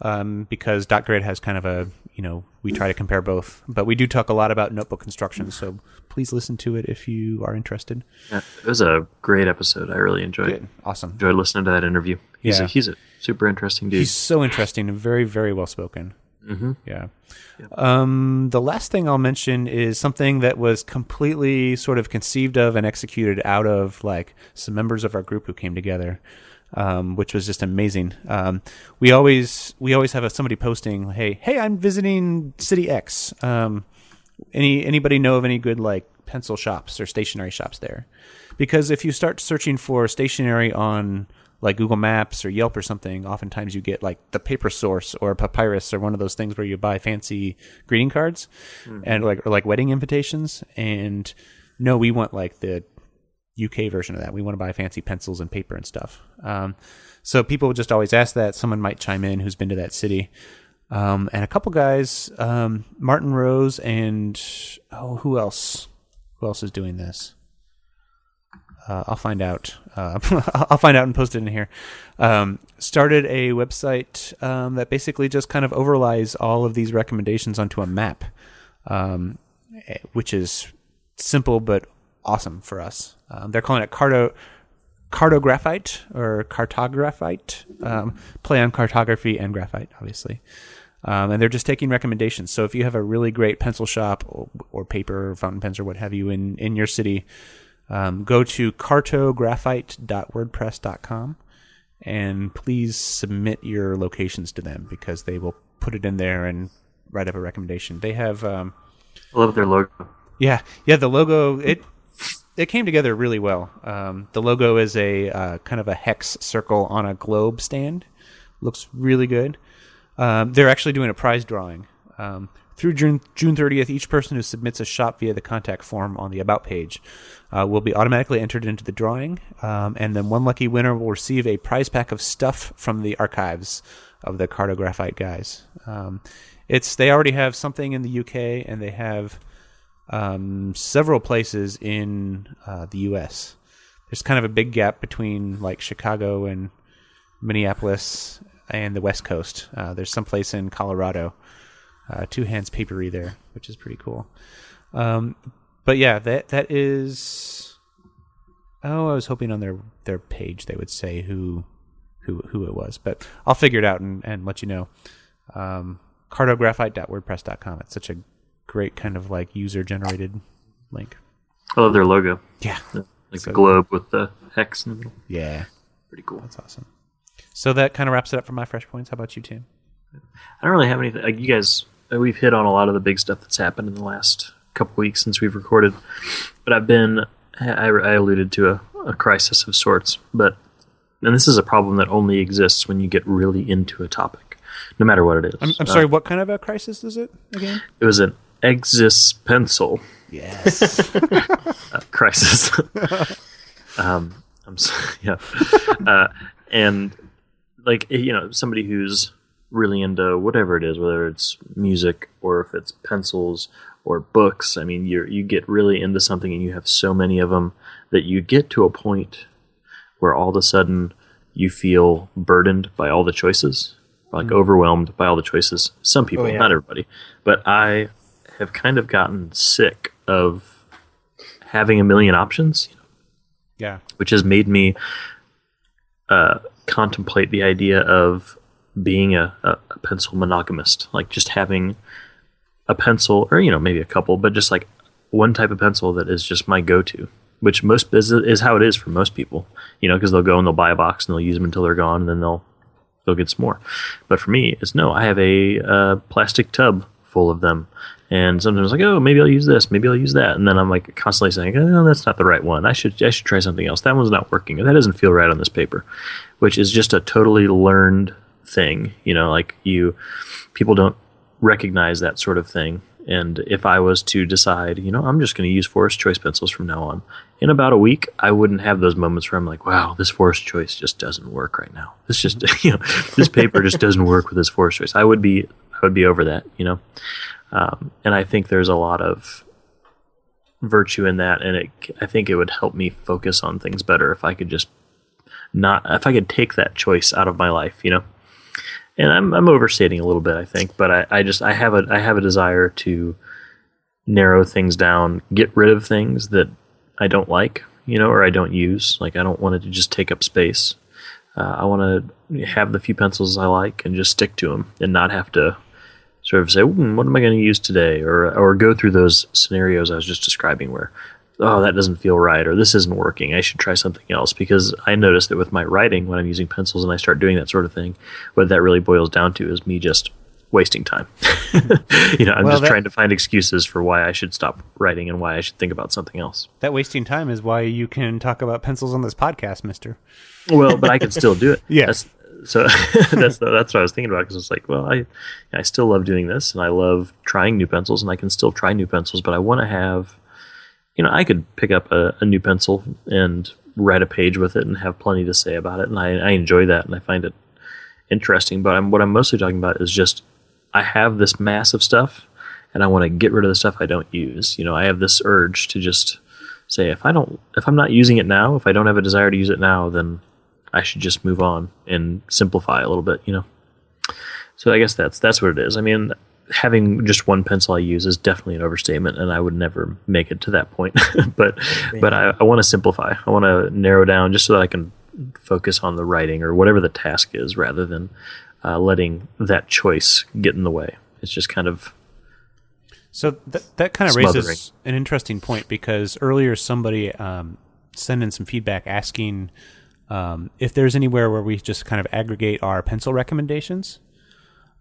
Um, because DotGrid has kind of a, you know, we try to compare both, but we do talk a lot about notebook construction. So please listen to it if you are interested. Yeah, it was a great episode. I really enjoyed Good, awesome. enjoyed listening to that interview. He's Yeah. a, he's a super interesting dude. He's so interesting and very, very well spoken. Mm-hmm. Yeah. Um, the last thing I'll mention is something that was completely sort of conceived of and executed out of like some members of our group who came together, um, which was just amazing. Um, we always we always have a, somebody posting, "Hey, hey, I'm visiting City X. Um, any anybody know of any good like pencil shops or stationery shops there because if you start searching for stationery on like Google Maps or Yelp or something, oftentimes you get like the Paper Source or Papyrus or one of those things where you buy fancy greeting cards and like or like wedding invitations. And no, we want like the UK version of that. We want to buy fancy pencils and paper and stuff. Um, so people just always ask that. Someone might chime in who's been to that city. Um, and a couple guys, um, Martin Rose and oh, who else? Who else is doing this? Uh, I'll find out. Uh, I'll find out and post it in here. Um, started a website um, that basically just kind of overlays all of these recommendations onto a map, um, eh, which is simple but awesome for us. Um, they're calling it Carto cartographite or cartographite. Um, play on cartography and graphite, obviously. Um, and they're just taking recommendations. So if you have a really great pencil shop or, or paper or fountain pens or what have you in, in your city, um, go to cartographite.wordpress.com and please submit your locations to them because they will put it in there and write up a recommendation. They have, um, I love their logo. yeah, yeah. The logo it it came together really well. Um, the logo is a uh, kind of a hex circle on a globe stand. Looks really good. Um, they're actually doing a prize drawing. Um, through June June 30th, each person who submits a shot via the contact form on the About page uh, will be automatically entered into the drawing, um, and then one lucky winner will receive a prize pack of stuff from the archives of the Cartographite guys. Um, it's they already have something in the UK, and they have um, several places in uh, the U.S. There's kind of a big gap between like Chicago and Minneapolis and the West Coast. Uh, there's some place in Colorado, uh, Two Hands Paperie there, which is pretty cool. Um, but yeah, that that is. Oh, I was hoping on their their page they would say who who who it was, but I'll figure it out and, and let you know. Um, cartographite.wordpress.com. It's such a great kind of like user generated link. I love their logo. Yeah, Like So- the globe with the hex in the middle. yeah, Pretty cool. that's awesome. So that kind of wraps it up for my fresh points. How about you, Tim? I don't really have anything. Like you guys, we've hit on a lot of the big stuff that's happened in the last couple weeks since we've recorded. But I've been, I, I alluded to a, a crisis of sorts. But and this is a problem that only exists when you get really into a topic, no matter what it is. I'm, I'm Uh, sorry. What kind of a crisis is it again? it was an Exis pencil. Yes. uh, crisis. um, I'm sorry, yeah, uh, and like you know somebody who's really into whatever it is, whether it's music or if it's pencils or books. I mean, you you get really into something and you have so many of them that you get to a point where all of a sudden you feel burdened by all the choices, like overwhelmed by all the choices. Some people, Oh, yeah. not everybody, but I have kind of gotten sick of having a million options, yeah. which has made me uh, contemplate the idea of being a, a, a pencil monogamist, like just having a pencil, or you know maybe a couple, but just like one type of pencil that is just my go-to, which most is, is how it is for most people, you know, because they'll go and they'll buy a box and they'll use them until they're gone, and then they'll they'll get some more. But for me, it's no, I have a uh, plastic tub full of them. And sometimes like, oh, maybe I'll use this, maybe I'll use that, and then I'm like constantly saying, oh, that's not the right one. I should, I should try something else. That one's not working. That doesn't feel right on this paper, which is just a totally learned thing. You know, like you, people don't recognize that sort of thing. And if I was to decide, you know, I'm just going to use Forest Choice pencils from now on, in about a week, I wouldn't have those moments where I'm like, wow, this Forest Choice just doesn't work right now. This just, you know, this paper just doesn't work with this Forest Choice. I would be, I would be over that, you know. Um, and I think there's a lot of virtue in that, and it, I think it would help me focus on things better if I could just not, if I could take that choice out of my life, you know and I'm I'm overstating a little bit, I think, but I, I just I have a I have a desire to narrow things down, get rid of things that I don't like, you know, or I don't use. Like I don't want it to just take up space. Uh, I want to have the few pencils I like and just stick to them, and not have to sort of say, "What am I going to use today?" or or go through those scenarios I was just describing where. Oh, that doesn't feel right, or this isn't working. I should try something else because I noticed that with my writing, when I'm using pencils and I start doing that sort of thing, what that really boils down to is me just wasting time. you know, I'm Well, just that- trying to find excuses for why I should stop writing and why I should think about something else. That wasting time is why you can talk about pencils on this podcast, Mister. Well, but I can still do it. Yeah. So that's that's what I was thinking about because it's like, well, I I still love doing this and I love trying new pencils and I can still try new pencils, but I want to have, you know, I could pick up a, a new pencil and write a page with it and have plenty to say about it, and I, I enjoy that and I find it interesting. But I'm, what I'm mostly talking about is just I have this mass of stuff and I want to get rid of the stuff I don't use. You know, I have this urge to just say if I don't if I'm not using it now, if I don't have a desire to use it now, then I should just move on and simplify a little bit, you know. So I guess that's that's what it is. I mean, having just one pencil I use is definitely an overstatement, and I would never make it to that point. but but I, I want to simplify. I want to narrow down just so that I can focus on the writing or whatever the task is, rather than uh, letting that choice get in the way. It's just kind of So that that kind of Smothering. raises an interesting point because earlier somebody um, sent in some feedback asking um, if there's anywhere where we just kind of aggregate our pencil recommendations.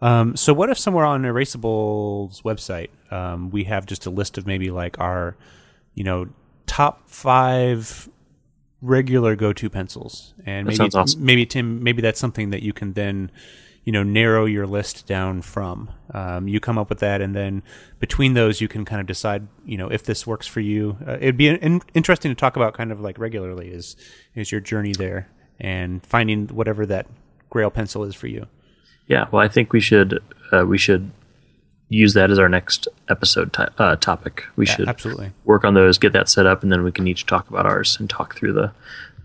Um, so what if somewhere on Erasable's website um, we have just a list of maybe like our, you know, top five regular go-to pencils, and That maybe awesome. maybe Tim, maybe that's something that you can then, you know, narrow your list down from. Um, you come up with that, and then between those, you can kind of decide, you know, if this works for you. Uh, it'd be in, interesting to talk about kind of like regularly is is your journey there and finding whatever that Grail pencil is for you. Yeah, well, I think we should uh, we should use that as our next episode uh, topic. We Yeah, should absolutely. work on those, get that set up, and then we can each talk about ours and talk through the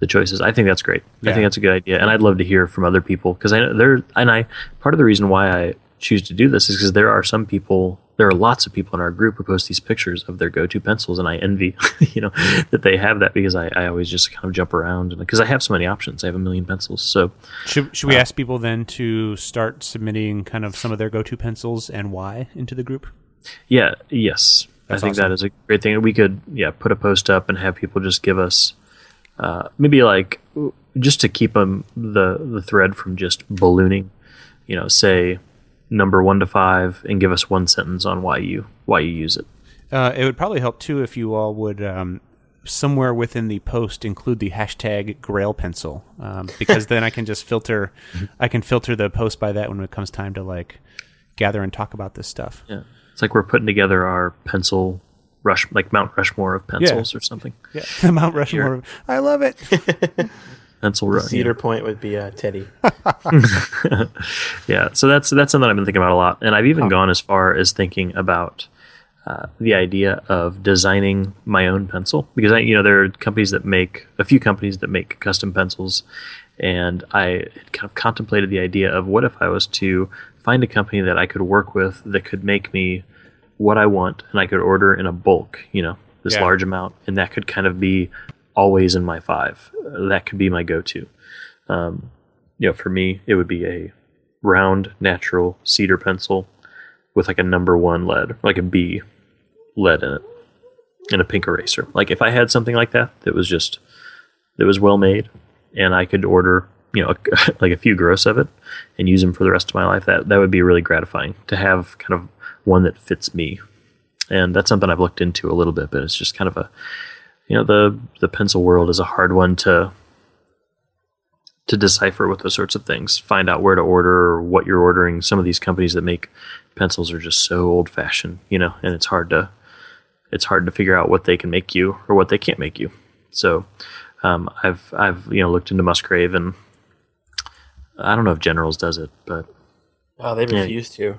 the choices. I think that's great. I think that's a good idea, and I'd love to hear from other people because I know there and I part of the reason why I choose to do this is because there are some people. There are lots of people in our group who post these pictures of their go-to pencils, and I envy, you know, that they have that because I, I always just kind of jump around because I have so many options. I have a million pencils, so Should should we ask people then to start submitting kind of some of their go-to pencils and why into the group? Yeah, yes. That's I think awesome. that is a great thing. We could, yeah, put a post up and have people just give us, uh, maybe like, just to keep them the the thread from just ballooning. You know, say number one to five, and give us one sentence on why you why you use it. Uh, it would probably help too if you all would um, somewhere within the post include the hashtag Grail Pencil, um, because then I can just filter, I can filter the post by that when it comes time to like gather and talk about this stuff. Yeah, it's like we're putting together our pencil rush like Mount Rushmore of pencils or something. Yeah, Mount Rushmore. I love it. Pencil Ru- Cedar Point would be uh, Teddy. yeah so that's that's something i've been thinking about a lot and i've even gone as far as thinking about uh, the idea of designing my own pencil because I, you know there are companies that make a few companies that make custom pencils and i had kind of contemplated the idea of what if i was to find a company that i could work with that could make me what i want and i could order in a bulk you know this Yeah. large amount and that could kind of be always in my five that could be my go-to um, you know for me it would be a round natural cedar pencil with like a number one lead, like a B lead in it, and a pink eraser. Like if I had something like that that was just that was well made, and I could order you know like a few gross of it and use them for the rest of my life, that that would be really gratifying to have kind of one that fits me. And that's something I've looked into a little bit, but it's just kind of a you know the the pencil world is a hard one to to decipher with those sorts of things, find out where to order or what you're ordering. Some of these companies that make pencils are just so old fashioned, you know, and it's hard to it's hard to figure out what they can make you or what they can't make you. So um, I've I've you know looked into Musgrave and I don't know if Generals does it, but Oh, they Yeah. refuse to.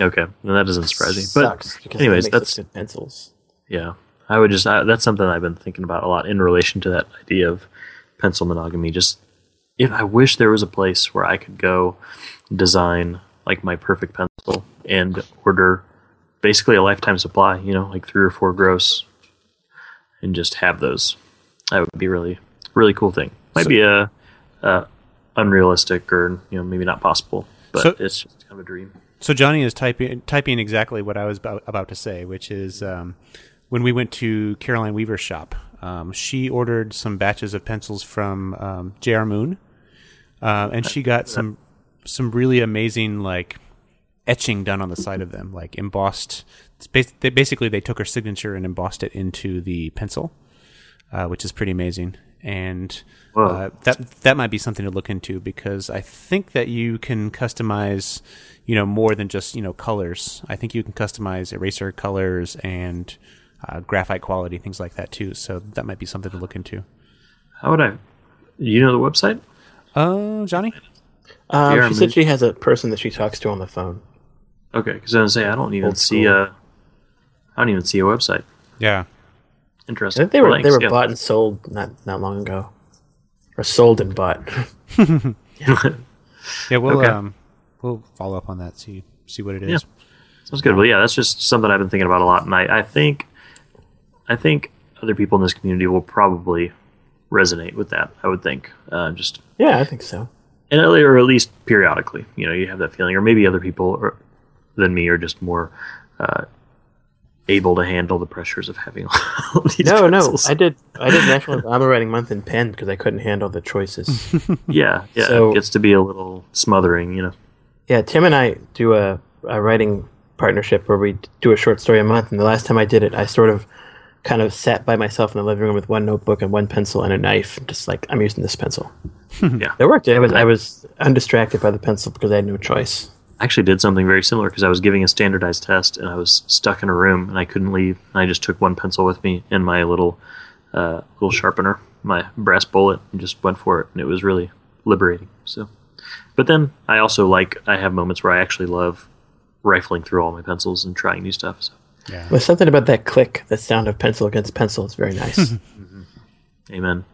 okay, well, that doesn't surprise me. But because anyways, that's good pencils. yeah, I would just I, that's something I've been thinking about a lot in relation to that idea of pencil monogamy. Just if I wish there was a place where I could go design like my perfect pencil and order basically a lifetime supply, you know, like three or four gross, and just have those. That would be really really cool thing. Might So- be a, a unrealistic or you know maybe not possible, but So- it's just kind of a dream. So Johnny is typing typing exactly what I was about, about to say, which is um, when we went to Caroline Weaver's shop, um, she ordered some batches of pencils from um, J.R. Moon, uh, and she got some some really amazing like etching done on the side of them, like embossed. They, basically, they took her signature and embossed it into the pencil, uh, which is pretty amazing. And uh, that that might be something to look into because I think that you can customize, you know, more than just you know colors. I think you can customize eraser colors and uh, graphite quality, things like that too. So that might be something to look into. How would I? You know the website? Uh, Johnny. Um, she said she has a person that she talks to on the phone. Okay, because I was gonna say I don't even Old see school. a, I don't even see a website. Yeah. I Interesting. think they were Thanks, they were yeah. bought and sold not not long ago, or sold and bought. Yeah. We'll Okay. um, we'll follow up on that. See see what it is. Yeah. Sounds good. Well, yeah, that's just something I've been thinking about a lot, and I, I think, I think other people in this community will probably resonate with that. I would think, uh, just yeah, I think so. and at- or at least periodically, you know, you have that feeling, or maybe other people are, than me are just more uh, able to handle the pressures of having all these No, no, pencils. I did I did National Drama Writing Month in pen because I couldn't handle the choices. yeah, yeah, So- it gets to be a little smothering, you know. yeah, Tim and I do a, a writing partnership where we do a short story a month, and the last time I did it, I sort of kind of sat by myself in the living room with one notebook and one pencil and a knife, just like I'm using this pencil. Yeah. It worked. I was I was undistracted by the pencil because I had no choice. I actually did something very similar because I was giving a standardized test and I was stuck in a room and I couldn't leave. And I just took one pencil with me and my little uh, little sharpener, my brass bullet, and just went for it. And it was really liberating. So, but then I also like I have moments where I actually love rifling through all my pencils and trying new stuff. So, Yeah. There's something about that click, that sound of pencil against pencil. It's very nice. amen.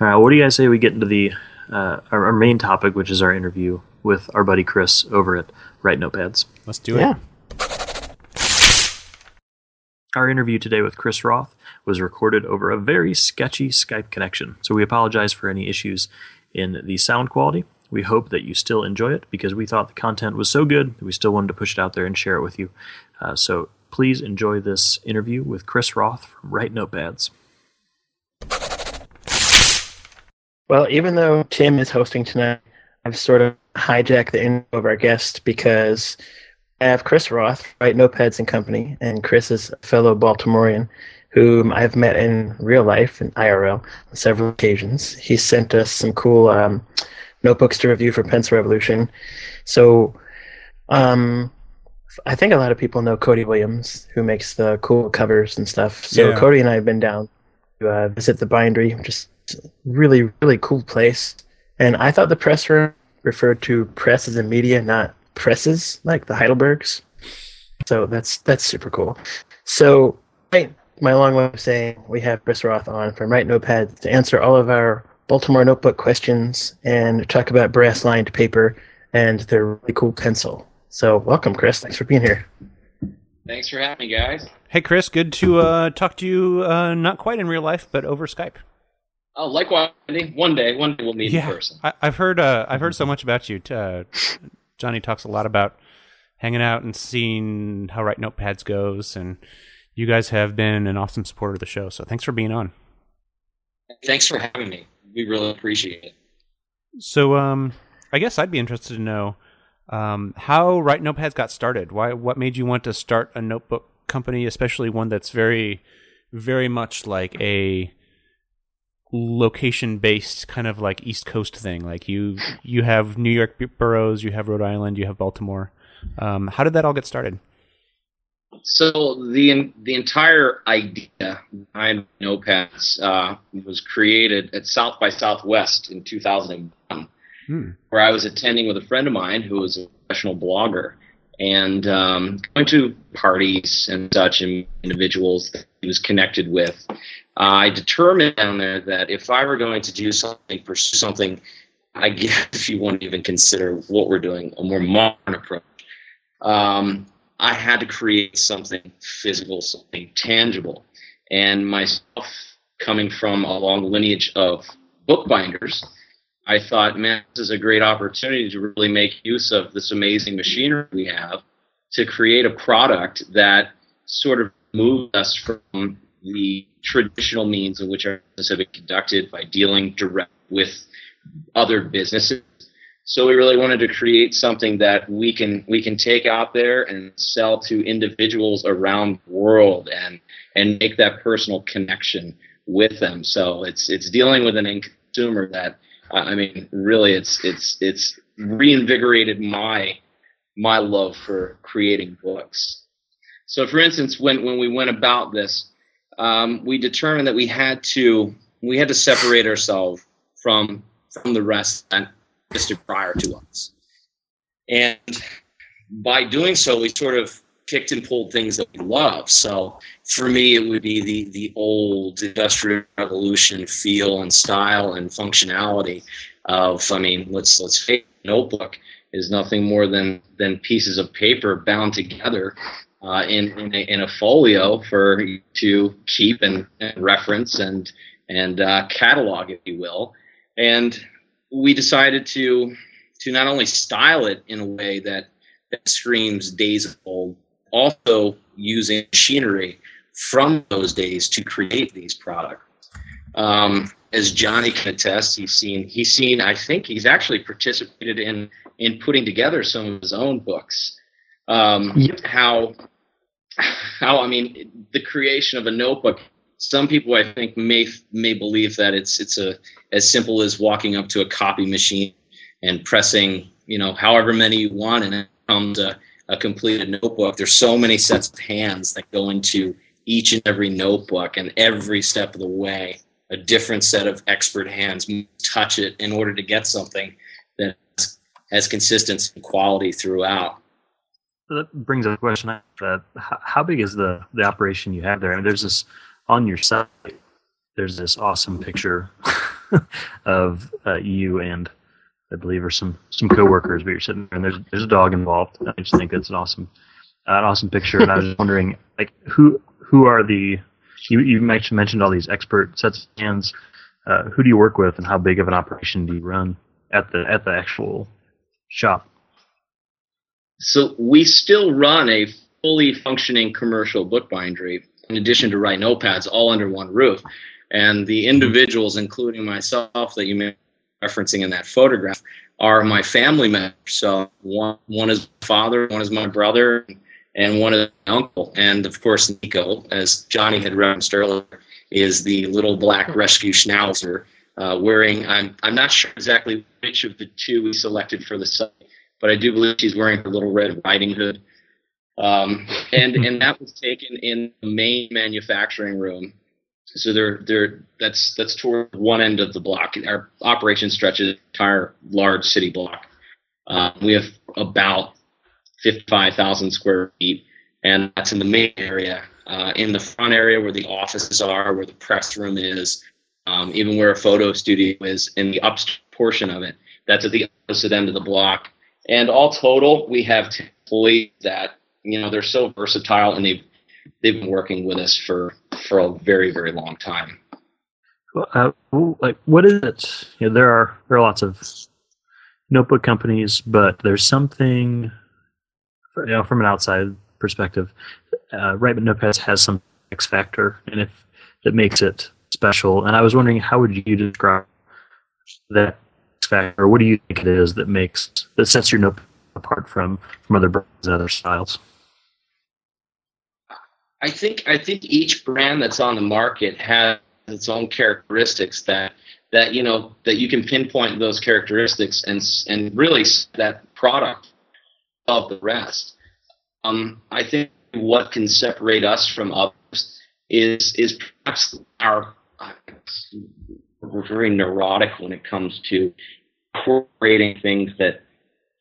All right, what do you guys say we get into the uh, our, our main topic, which is our interview with our buddy Chris over at Write Notepads. Let's do it. yeah. Our interview today with Chris Rothe was recorded over a very sketchy Skype connection, so we apologize for any issues in the sound quality. We hope that you still enjoy it because we thought the content was so good that we still wanted to push it out there and share it with you. Uh, so please enjoy this interview with Chris Rothe from Write Notepads. Well, even though Tim is hosting tonight, I've sort of hijacked the intro of our guest because I have Chris Rothe, Write Notepads and Company, and Chris is a fellow Baltimorean whom I've met in real life in IRL on several occasions. He sent us some cool um, notebooks to review for Pencil Revolution. So, um, I think a lot of people know Cody Williams, who makes the cool covers and stuff. So Yeah. Cody and I have been down to uh, visit the bindery, just really, really cool place. And I thought the press room referred to press as a media, not presses like the Heidelbergs. So that's that's super cool. So right, my long way of saying we have Chris Rothe on from Write Notepad to answer all of our Baltimore notebook questions and talk about brass lined paper and their really cool pencil. So welcome, Chris. Thanks for being here. Thanks for having me, guys. Hey, Chris, good to uh, talk to you. Uh, not quite in real life, but over Skype. Oh, likewise, Andy. One day, one day we'll meet in person. I, I've heard. Uh, I've heard so much about you. Uh, Johnny talks a lot about hanging out and seeing how Write Notepads goes, and you guys have been an awesome supporter of the show. So thanks for being on. Thanks for having me. We really appreciate it. So, um, I guess I'd be interested to know um, how Write Notepads got started. Why? What made you want to start a notebook company, especially one that's very, very much like a location-based kind of like East Coast thing? Like you, you have New York boroughs, you have Rhode Island, you have Baltimore. Um, how did that all get started? So the the entire idea behind Notepads uh, was created at South by Southwest in 2001, Hmm. where I was attending with a friend of mine who was a professional blogger and um, going to parties and such and individuals that he was connected with. Uh, I determined down there that if I were going to do something, pursue something, I guess if you want to even consider what we're doing, a more modern approach. Um, I had to create something physical, something tangible. And myself, coming from a long lineage of bookbinders, I thought, man, this is a great opportunity to really make use of this amazing machinery we have to create a product that sort of moves us from the traditional means in which our business have been conducted by dealing direct with other businesses. So we really wanted to create something that we can we can take out there and sell to individuals around the world and and make that personal connection with them. So it's it's dealing with an end consumer that I mean really it's it's it's reinvigorated my my love for creating books. So for instance, when when we went about this, um, we determined that we had to we had to separate ourselves from from the rest that existed prior to us. And by doing so, we sort of picked and pulled things that we love. So for me, it would be the the old industrial revolution feel and style and functionality of. I mean, let's let's face notebook is nothing more than than pieces of paper bound together uh, in in a, in a folio for you to keep and, and reference and and uh, catalog, if you will. And we decided to to not only style it in a way that, that screams days old, also using machinery from those days to create these products. Um, as Johnny can attest, he's seen he's seen. I think he's actually participated in in putting together some of his own books. Um, Yep. How how I mean the creation of a notebook. Some people I think may may believe that it's it's a as simple as walking up to a copy machine and pressing, you know, however many you want, and it comes a, a completed notebook. There's so many sets of hands that go into each and every notebook, and every step of the way, a different set of expert hands touch it in order to get something that has consistency and quality throughout. That brings up a question how, how big is the the operation you have there? I mean, there's this on your site. There's this awesome picture of uh, you and I believe are some some coworkers, but you're sitting there and there's there's a dog involved. I just think that's an awesome uh, an awesome picture. And I was wondering, like, who who are the you you mentioned all these expert sets of hands. Uh, who do you work with, and how big of an operation do you run at the at the actual shop? So we still run a fully functioning commercial bookbindery in addition to write notepads all under one roof. And the individuals, including myself, that you referencing in that photograph, are my family members. So one one is my father, one is my brother, and one is my uncle. And of course, Nico, as Johnny had referenced earlier, is the little black rescue schnauzer uh, wearing. I'm I'm not sure exactly which of the two we selected for the site, but I do believe she's wearing her little red riding hood. Um, and and that was taken in the main manufacturing room. So they're they're that's that's toward one end of the block. Our operation stretches entire large city block. Uh, we have about fifty-five thousand square feet, and that's in the main area. Uh, in the front area where the offices are, where the press room is, um, even where a photo studio is, in the upstairs portion of it, that's at the opposite end of the block. And all total, we have employees that you know they're so versatile and they've they've been working with us for for a very very long time. Uh, like what is it? You know, there are there are lots of notebook companies, but there's something you know from an outside perspective. Uh, right, but Notepads has some X factor, and if that makes it special. And I was wondering, how would you describe that X factor? What do you think it is that makes that sets your notebook apart from from other brands and other styles? I think I think each brand that's on the market has its own characteristics that that you know that you can pinpoint those characteristics and and really that product of the rest. Um, I think what can separate us from others is is perhaps our we're very neurotic when it comes to incorporating things that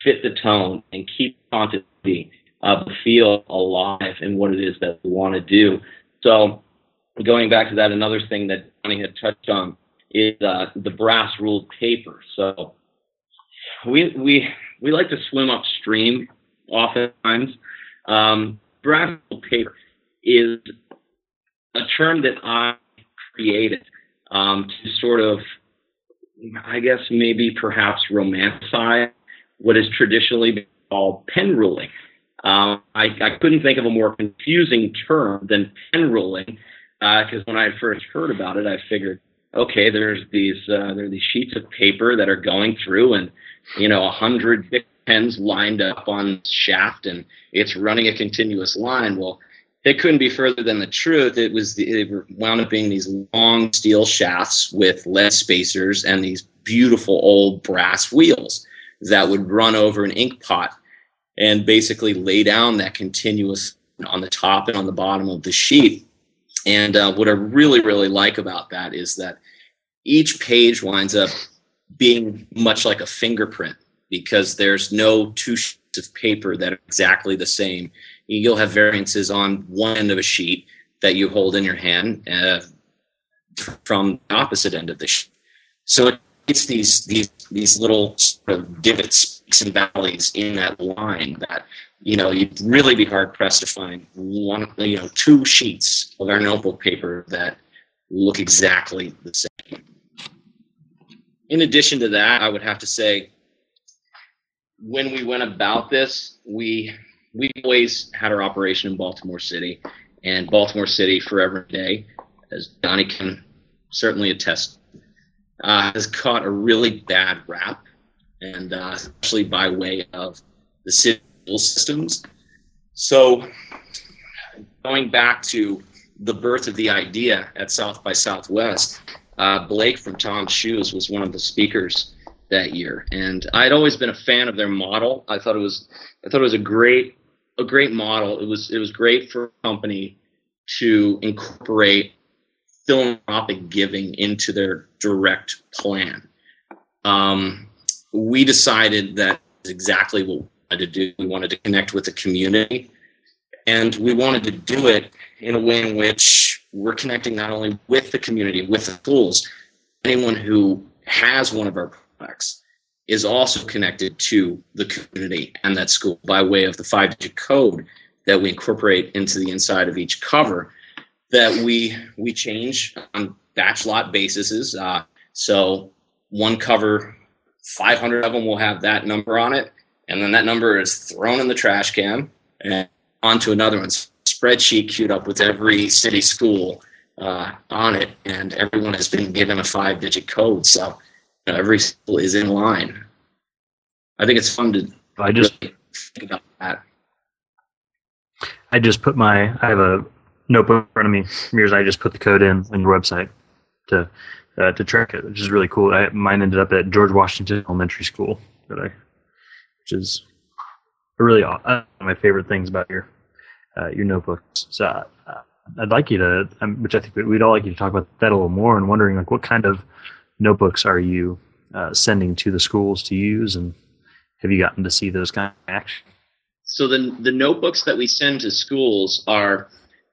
fit the tone and keep continuity uh, feel alive in what it is that we want to do. So, going back to that, another thing that Johnny had touched on is uh, the brass ruled paper. So, we we we like to swim upstream oftentimes. Um, brass ruled paper is a term that I created um, to sort of, I guess, maybe perhaps romanticize what is traditionally called pen ruling. Uh, I, I couldn't think of a more confusing term than pen ruling because uh, when I first heard about it, I figured, okay, there's these uh, there are these sheets of paper that are going through, and you know, a hundred pens lined up on shaft, and it's running a continuous line. Well, it couldn't be further than the truth. It was the, it wound up being these long steel shafts with lead spacers and these beautiful old brass wheels that would run over an ink pot and basically lay down that continuous on the top and on the bottom of the sheet. And uh, what I really, really like about that is that each page winds up being much like a fingerprint because there's no two sheets of paper that are exactly the same. You'll have variances on one end of a sheet that you hold in your hand uh, from the opposite end of the sheet. So it's these these these little sort of divots, peaks and valleys in that line that you know you'd really be hard pressed to find one you know two sheets of our notebook paper that look exactly the same. In addition to that, I would have to say when we went about this, we we always had our operation in Baltimore City, and Baltimore City forever day, as Johnny can certainly attest uh, has caught a really bad rap, and uh, especially by way of the civil systems. So, going back to the birth of the idea at South by Southwest, uh, Blake from Tom's Shoes was one of the speakers that year, and I'd always been a fan of their model. I thought it was, I thought it was a great, a great model. It was, it was great for a company to incorporate philanthropic giving into their direct plan. Um, we decided that exactly what we wanted to do. We wanted to connect with the community, and we wanted to do it in a way in which we're connecting not only with the community, with the schools, anyone who has one of our products is also connected to the community and that school by way of the five digit code that we incorporate into the inside of each cover that we we change on batch lot basis. Uh, so one cover, 500 of them will have that number on it, and then that number is thrown in the trash can and onto another one's spreadsheet queued up with every city school uh, on it, and everyone has been given a five-digit code, so you know, every school is in line. I think it's fun to. I just really think about that. I just put my. I have a notebook in front of me. Mirrors, I just put the code in on your website to uh, to track it, which is really cool. I, mine ended up at George Washington Elementary School, that I, which is really uh, my favorite things about your uh, your notebooks. So uh, I'd like you to, um, which I think we'd all like you to talk about that a little more, and wondering like what kind of notebooks are you uh, sending to the schools to use, and have you gotten to see those kind of action? So the the notebooks that we send to schools are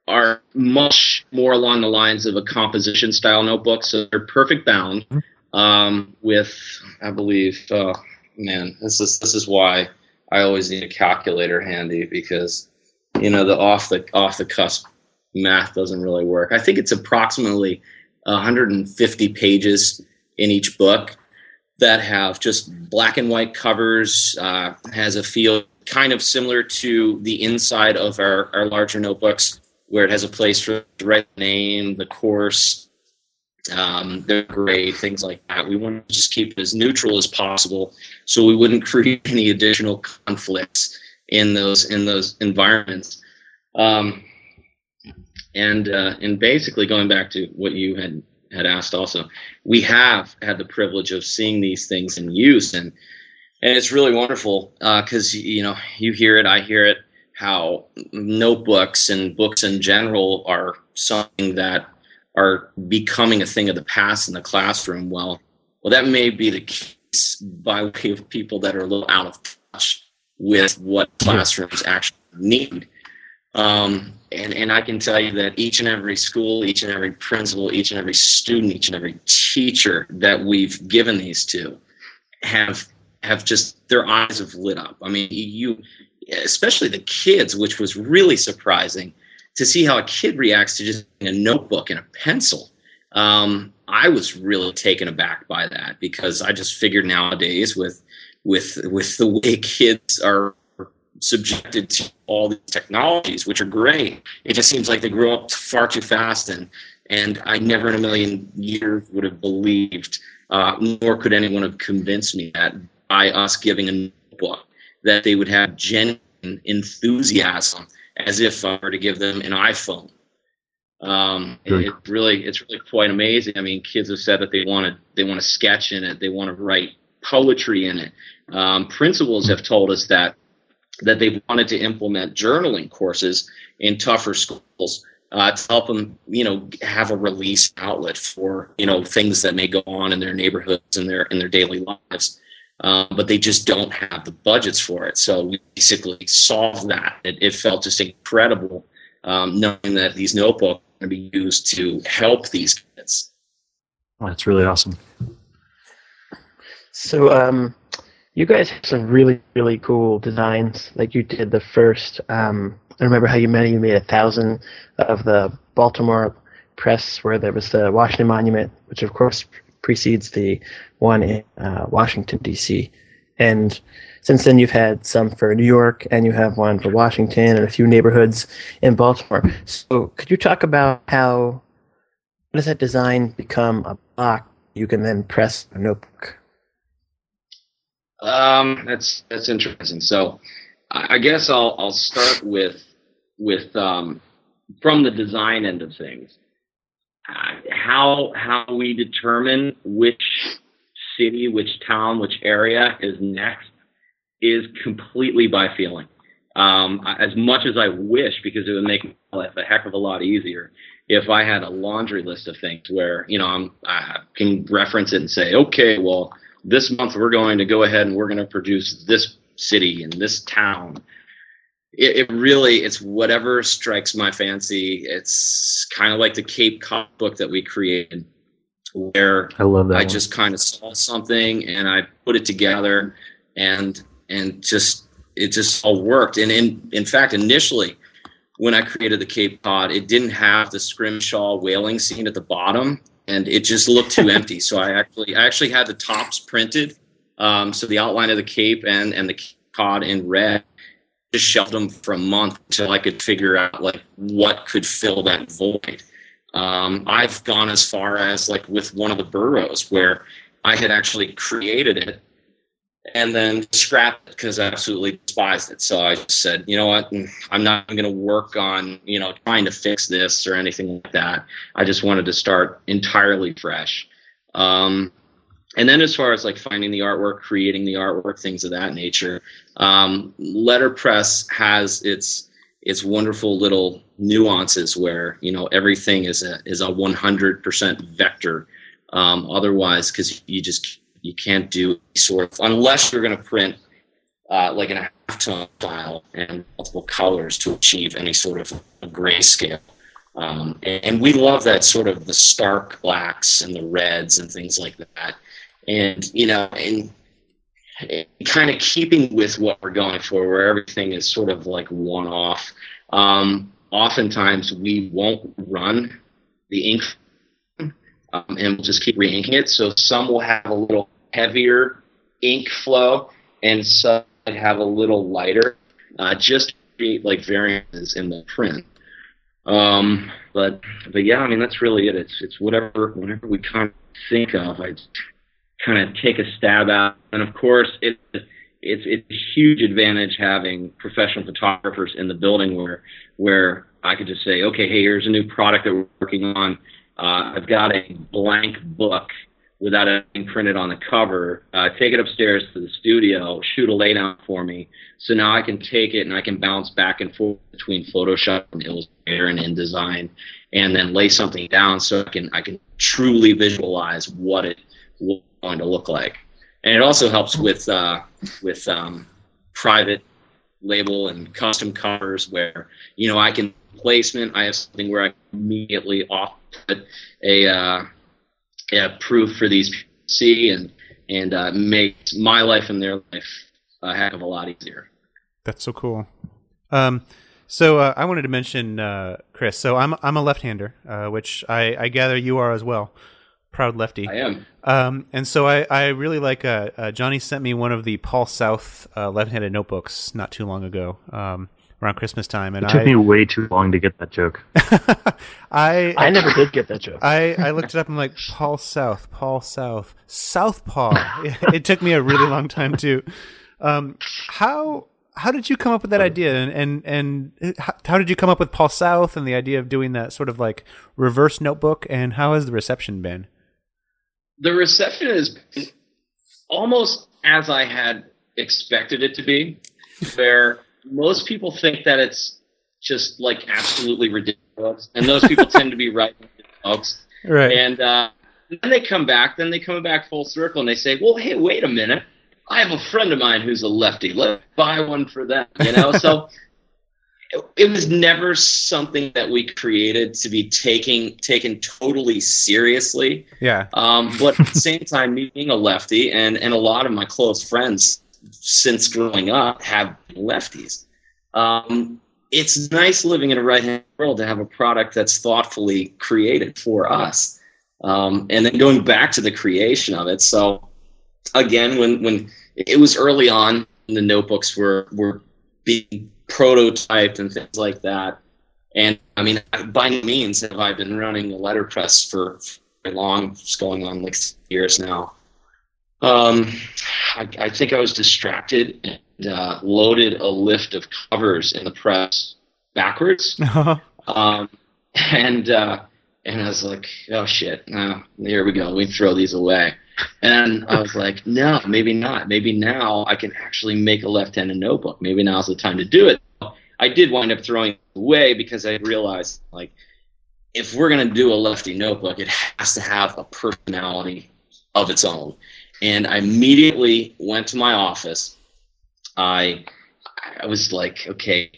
are much more along the lines of a composition style notebook. So they're perfect bound um, with, I believe, uh, man, this is this is why I always need a calculator handy because you know the off the off the cusp math doesn't really work. I think it's approximately 150 pages in each book that have just black and white covers, uh, has a feel kind of similar to the inside of our, our larger notebooks, where it has a place for the right name, the course, um, grade, things like that. We want to just keep it as neutral as possible, so we wouldn't create any additional conflicts in those in those environments. Um, and uh, and basically going back to what you had had asked also, we have had the privilege of seeing these things in use, and and it's really wonderful because uh, you know you hear it, I hear it, how notebooks and books in general are something that are becoming a thing of the past in the classroom. Well, well, that may be the case by way of people that are a little out of touch with what classrooms actually need. Um, and, and I can tell you that each and every school, each and every principal, each and every student, each and every teacher that we've given these to have have just their eyes have lit up. I mean, you, especially the kids, which was really surprising to see how a kid reacts to just a notebook and a pencil. Um, I was really taken aback by that because I just figured nowadays with with with the way kids are subjected to all these technologies, which are great. It just seems like they grow up far too fast, and and I never in a million years would have believed, uh, nor could anyone have convinced me that by us giving a book that they would have genuine enthusiasm, as if I were to give them an iPhone. Um, it, really, it's really quite amazing. I mean, kids have said that they want to, they want to sketch in it, they want to write poetry in it. Um, principals have told us that that they wanted to implement journaling courses in tougher schools uh, to help them, you know, have a release outlet for you know things that may go on in their neighborhoods and their in their daily lives. Um, but they just don't have the budgets for it. So we basically solved that. It, it felt just incredible um, knowing that these notebooks are going to be used to help these kids. That's really awesome. So, um, you guys have some really really cool designs like you did the first um, i remember how you made you made a thousand of the baltimore press where there was the washington monument which of course precedes the one in uh, washington d.c and since then you've had some for new york and you have one for washington and a few neighborhoods in baltimore so could you talk about how does that design become a block you can then press a notebook um, that's that's interesting. So, I guess I'll I'll start with with um, from the design end of things. How how we determine which city, which town, which area is next is completely by feeling. Um, as much as I wish, because it would make my life a heck of a lot easier if I had a laundry list of things where you know I'm, I can reference it and say, okay, well, this month we're going to go ahead and we're going to produce this city and this town. It, it really, it's whatever strikes my fancy. It's kind of like the Cape Cod book that we created, where I love that. I one. just kind of saw something and I put it together, and and just it just all worked. And in in fact, initially when I created the Cape Cod, it didn't have the scrimshaw whaling scene at the bottom and it just looked too empty. So I actually I actually had the tops printed, um, so the outline of the cape and and the cod in red. Just shelved them for a month until I could figure out like what could fill that void. Um, I've gone as far as like with one of the boroughs where I had actually created it and then scrapped it because I absolutely despised it. So I said, you know what, I'm not going to work on, you know, trying to fix this or anything like that. I just wanted to start entirely fresh. Um, and then as far as like finding the artwork, creating the artwork, things of that nature, um, letterpress has its its wonderful little nuances where you know everything is a is a 100% vector. Um, otherwise, because you just you can't do sort of unless you're going to print uh, like an halftone file and multiple colors to achieve any sort of a grayscale. Um, and, and, we love that sort of the stark blacks and the reds and things like that. And you know, and kind of keeping with what we're going for, where everything is sort of like one off. Um, oftentimes, we won't run the ink, um, and we'll just keep re-inking it. So some will have a little heavier ink flow, and some have a little lighter, uh, just create like variances in the print. Um, but but yeah, I mean that's really it. It's it's whatever whatever we kind of think of. I kind of take a stab at. And of course, it, it's it's a huge advantage having professional photographers in the building where where I could just say, okay, hey, here's a new product that we're working on. Uh, I've got a blank book without anything printed on the cover. Uh, take it upstairs to the studio, shoot a laydown for me. So now I can take it and I can bounce back and forth between Photoshop and Illustrator and InDesign, and then lay something down so I can I can truly visualize what it going to look like. And it also helps with uh, with um, private label and custom covers where you know I can placement. I have something where I immediately off a, uh, a proof for these people to see and and uh, makes my life and their life a heck of a lot easier. That's so cool. Um, so uh, I wanted to mention uh, Chris. So I'm I'm a left-hander, uh, which I, I gather you are as well proud lefty. I am. Um, and so I, I really like uh, uh, Johnny sent me one of the Paul South uh, left-handed notebooks not too long ago, um, around Christmas time, and it took I, me way too long to get that joke. I I never did get that joke. I, I looked it up. I'm like Paul South, Paul South, Southpaw. it, it took me a really long time too. Um, how how did you come up with that idea and and and how did you come up with Paul South and the idea of doing that sort of like reverse notebook and how has the reception been? The reception is almost as I had expected it to be, where most people think that it's just like absolutely ridiculous, and those people tend to be right, folks. Right. And uh, then they come back, then they come back full circle, and they say, "Well, hey, wait a minute." I have a friend of mine who's a lefty. Let's buy one for them. You know, so it was never something that we created to be taking taken totally seriously. Yeah. Um, but at the same time, me being a lefty, and and a lot of my close friends since growing up have lefties. Um, it's nice living in a right-hand world to have a product that's thoughtfully created for us. Um, and then going back to the creation of it. So again, when when it was early on, the notebooks were were being prototyped and things like that. And I mean, by no means have I been running a letterpress for very long. It's going on like years now. Um, I, I, think I was distracted and uh, loaded a lift of covers in the press backwards. um, and uh, and I was like, oh shit, no, here we go. We throw these away. And I was like, no, maybe not. Maybe now I can actually make a left-handed notebook. Maybe now's the time to do it. I did wind up throwing it away because I realized, like, if we're going to do a lefty notebook, it has to have a personality of its own. And I immediately went to my office. I I was like, okay,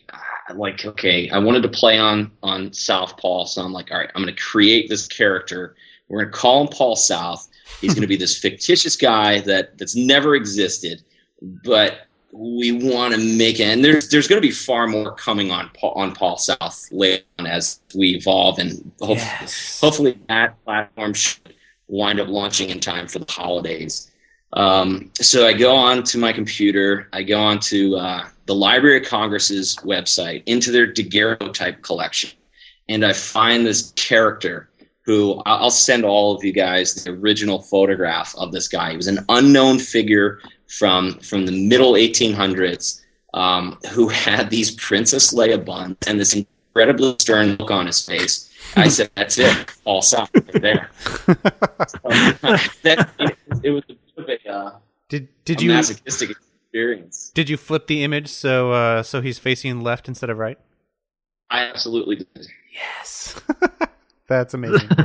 like okay, I wanted to play on on Southpaw, so I'm like, all right, I'm going to create this character. We're going to call him Paul South. He's going to be this fictitious guy that that's never existed, but we want to make it. And there's there's going to be far more coming on Paul, on Paul South later on as we evolve, and hopefully, yes. hopefully that platform should wind up launching in time for the holidays. Um, so I go on to my computer. I go on to uh, the Library of Congress's website into their daguerreotype collection, and I find this character who I'll send all of you guys the original photograph of this guy. He was an unknown figure from from the middle 1800s um, who had these Princess Leia buns and this incredibly stern look on his face. I said, "That's it, Paul South right there." so, that, it, it, was a of a, uh, did did a you masochistic experience. Did you flip the image so uh, so he's facing left instead of right? I absolutely did. Yes. That's amazing.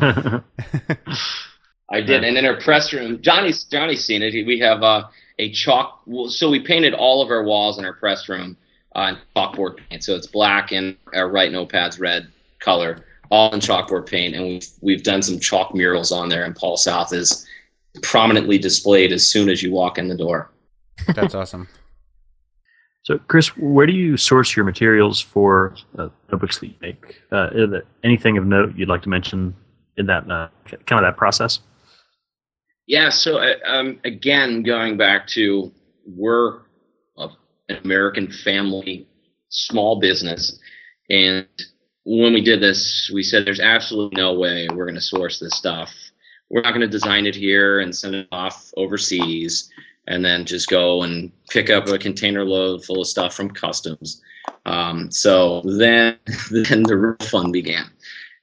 I did, and in our press room, Johnny's Johnny's seen it. We have uh, a chalk. So we painted all of our walls in our press room uh, in chalkboard paint. So it's black and our Write Notepad's red color, all in chalkboard paint, and we've we've done some chalk murals on there. And Paul South is prominently displayed as soon as you walk in the door. That's awesome. So, Chris, where do you source your materials for uh, notebooks that you make? Uh, is there anything of note you'd like to mention in that uh, kind of that process? Yeah. So, uh, um, again, going back to we're an American family small business, and when we did this, we said there's absolutely no way we're going to source this stuff. We're not going to design it here and send it off overseas and then just go and pick up a container load full of stuff from customs. Um, so then, then the real fun began.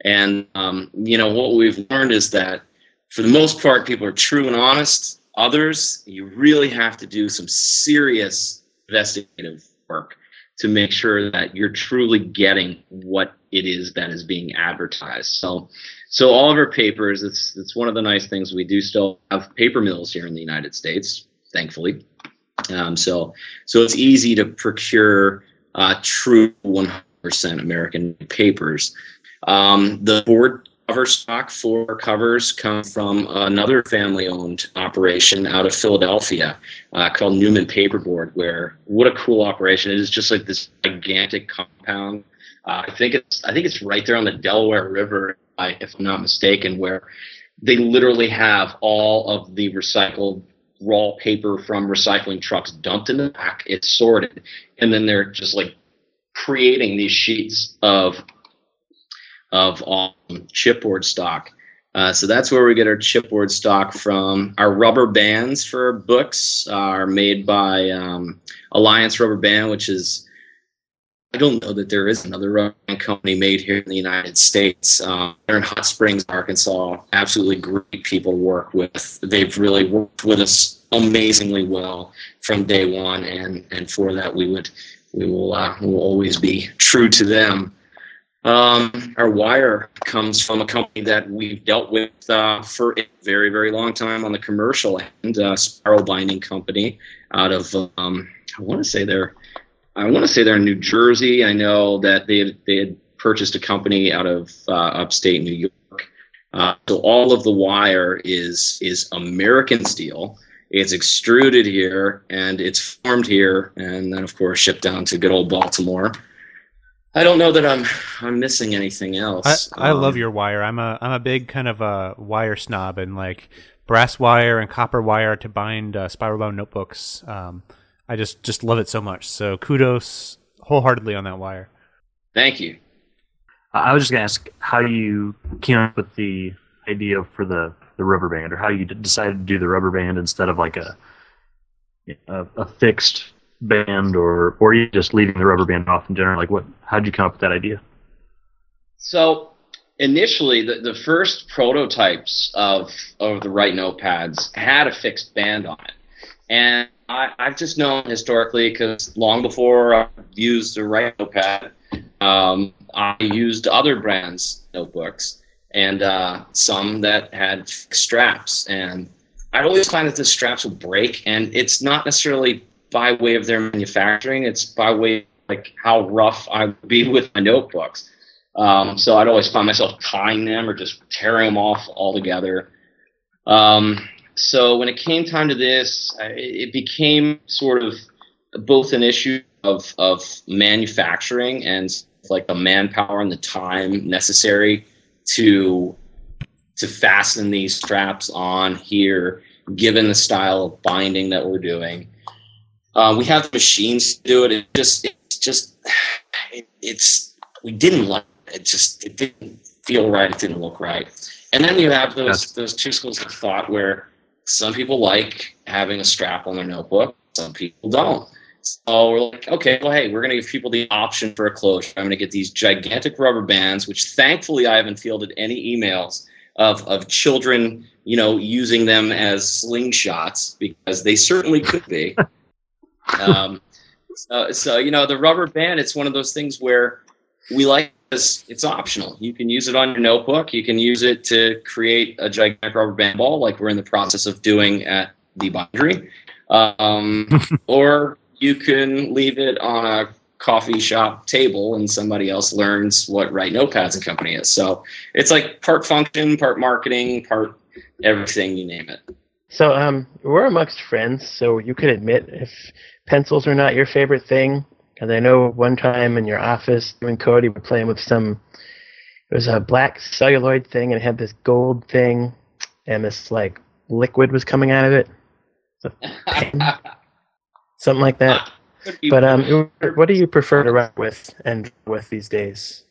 And um, you know what we've learned is that for the most part, people are true and honest. Others, you really have to do some serious investigative work to make sure that you're truly getting what it is that is being advertised. So, so all of our papers, it's it's one of the nice things we do still have paper mills here in the United States thankfully. Um, so so it's easy to procure uh, true 100% American papers. Um, the board cover stock for covers come from another family-owned operation out of Philadelphia uh, called Newman Paperboard. Where what a cool operation! It is just like this gigantic compound. Uh, I think it's I think it's right there on the Delaware River, if I'm not mistaken, where they literally have all of the recycled raw paper from recycling trucks dumped in the back. It's sorted, and then they're just like creating these sheets of of um, chipboard stock. Uh, so that's where we get our chipboard stock from. Our rubber bands for books are made by um, Alliance Rubber Band, which is I don't know that there is another band company made here in the United States. Uh, they're in Hot Springs, Arkansas. Absolutely great people to work with. They've really worked with us amazingly well from day one, and and for that we would we will uh, will always be true to them. Um, our wire comes from a company that we've dealt with uh, for a very very long time on the commercial end, uh, Spiral Binding Company out of um, I want to say they're I want to say they're in New Jersey. I know that they had, they had purchased a company out of uh, upstate New York. Uh, so all of the wire is is American steel. It's extruded here and it's formed here, and then of course shipped down to good old Baltimore. I don't know that I'm I'm missing anything else. I, I um, love your wire. I'm a I'm a big kind of a wire snob, and like brass wire and copper wire to bind uh, spiral bound notebooks. Um, I just just love it so much. So kudos wholeheartedly on that wire. Thank you. I was just gonna ask how you came up with the idea for the the rubber band, or how you decided to do the rubber band instead of like a a, a fixed band, or or you just leaving the rubber band off in general. Like, what? How did you come up with that idea? So initially, the, the first prototypes of of the Write Notepads had a fixed band on it, and I, have just known historically because long before I used the Write Notepad, um, I used other brands' notebooks and uh, some that had straps. And I always find that the straps will break, and it's not necessarily by way of their manufacturing; it's by way of, like how rough I would be with my notebooks. Um, so I'd always find myself tying them or just tearing them off altogether. Um, so when it came time to this, it became sort of both an issue of of manufacturing and like the manpower and the time necessary to to fasten these straps on here, given the style of binding that we're doing. Uh, we have the machines to do it. It just it's just it, it's we didn't like it. it. Just it didn't feel right. It didn't look right. And then you have those those two schools of thought where some people like having a strap on their notebook. Some people don't. So we're like, okay, well, hey, we're going to give people the option for a closure. I'm going to get these gigantic rubber bands, which thankfully I haven't fielded any emails of, of children, you know, using them as slingshots because they certainly could be. um, so, so, you know, the rubber band, it's one of those things where we like this. It's optional. You can use it on your notebook. You can use it to create a gigantic rubber band ball, like we're in the process of doing at the boundary, um, or you can leave it on a coffee shop table and somebody else learns what Write Notepads and Company is. So it's like part function, part marketing, part everything you name it. So um, we're amongst friends, so you could admit if pencils are not your favorite thing. Because I know one time in your office, you and Cody were playing with some. It was a black celluloid thing, and it had this gold thing, and this like liquid was coming out of it. So, something like that. But um, what do you prefer to write with and with these days?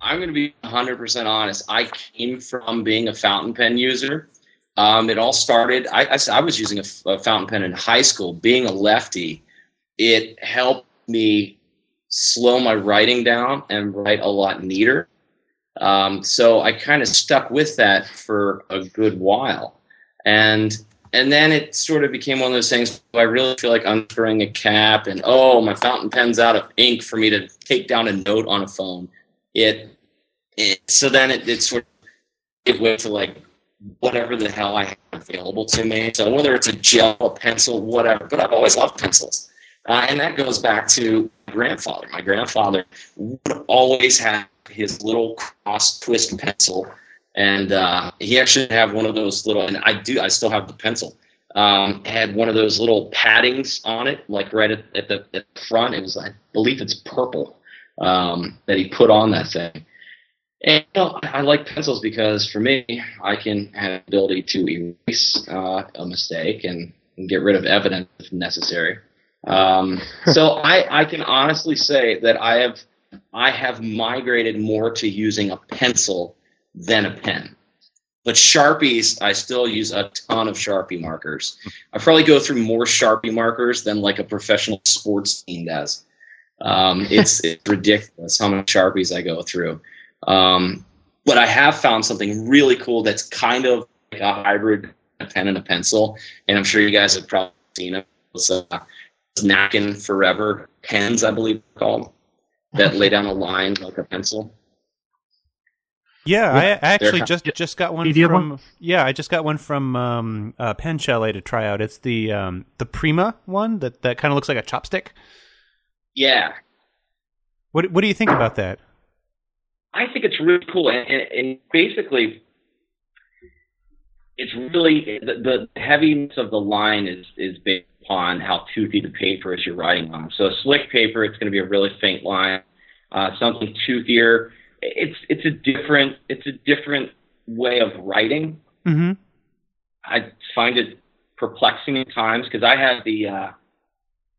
I'm going to be 100% honest. I came from being a fountain pen user. Um, it all started, I, I, I was using a, a, fountain pen in high school. Being a lefty, it helped me slow my writing down and write a lot neater. Um, so I kind of stuck with that for a good while. And and then it sort of became one of those things I really feel like unscrewing a cap and oh my fountain pen's out of ink for me to take down a note on a phone. It, it so then it, it sort of gave way to like whatever the hell I have available to me. So whether it's a gel, a pencil, whatever. But I've always loved pencils, uh, and that goes back to my grandfather. My grandfather would always have his little cross twist pencil and uh, he actually had one of those little, and I do, I still have the pencil. Um, had one of those little paddings on it, like right at, at, the, at the front. It was, I believe, it's purple um, that he put on that thing. And you know, I like pencils because for me, I can have the ability to erase uh, a mistake and, and, get rid of evidence if necessary. Um, so I, I can honestly say that I have I have migrated more to using a pencil than a pen. But Sharpies, I still use a ton of Sharpie markers. I probably go through more Sharpie markers than like a professional sports team does. Um, it's, it's ridiculous how many Sharpies I go through. Um, but I have found something really cool that's kind of like a hybrid a pen and a pencil. And I'm sure you guys have probably seen it. It's, uh, it's Napkin Forever pens, I believe called, that lay down a line like a pencil. Yeah, I, I actually just just got one from. One? Yeah, I just got one from um, uh, Pen Chalet to try out. It's the um, the Prima one that that kind of looks like a chopstick. Yeah. What What do you think about that? I think it's really cool, and, and, and basically, it's really the, the heaviness of the line is is based upon how toothy the paper is you're writing on. So a slick paper, it's going to be a really faint line. Uh, something toothier it's it's a different it's a different way of writing. Mm-hmm. I find it perplexing at times because I have the uh,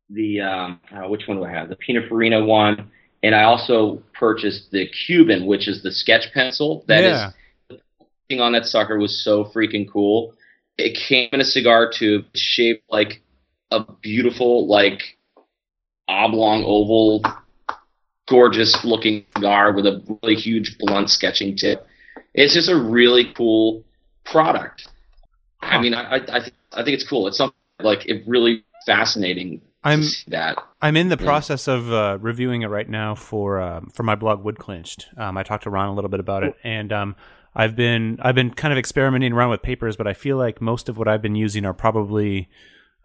the um, uh, which one do I have? The Pininfarina one, and I also purchased the Cuban, which is the sketch pencil. That yeah. is on that sucker was so freaking cool. It came in a cigar tube shaped like a beautiful like oblong oval gorgeous looking cigar with a really huge blunt sketching tip. It's just a really cool product. I mean, I I, th- I think it's cool. It's something like it really fascinating. I'm that I'm in the yeah. process of uh, reviewing it right now for uh, for my blog Woodclinched. Um, I talked to Ron a little bit about it, and um, I've been I've been kind of experimenting around with papers, but I feel like most of what I've been using are probably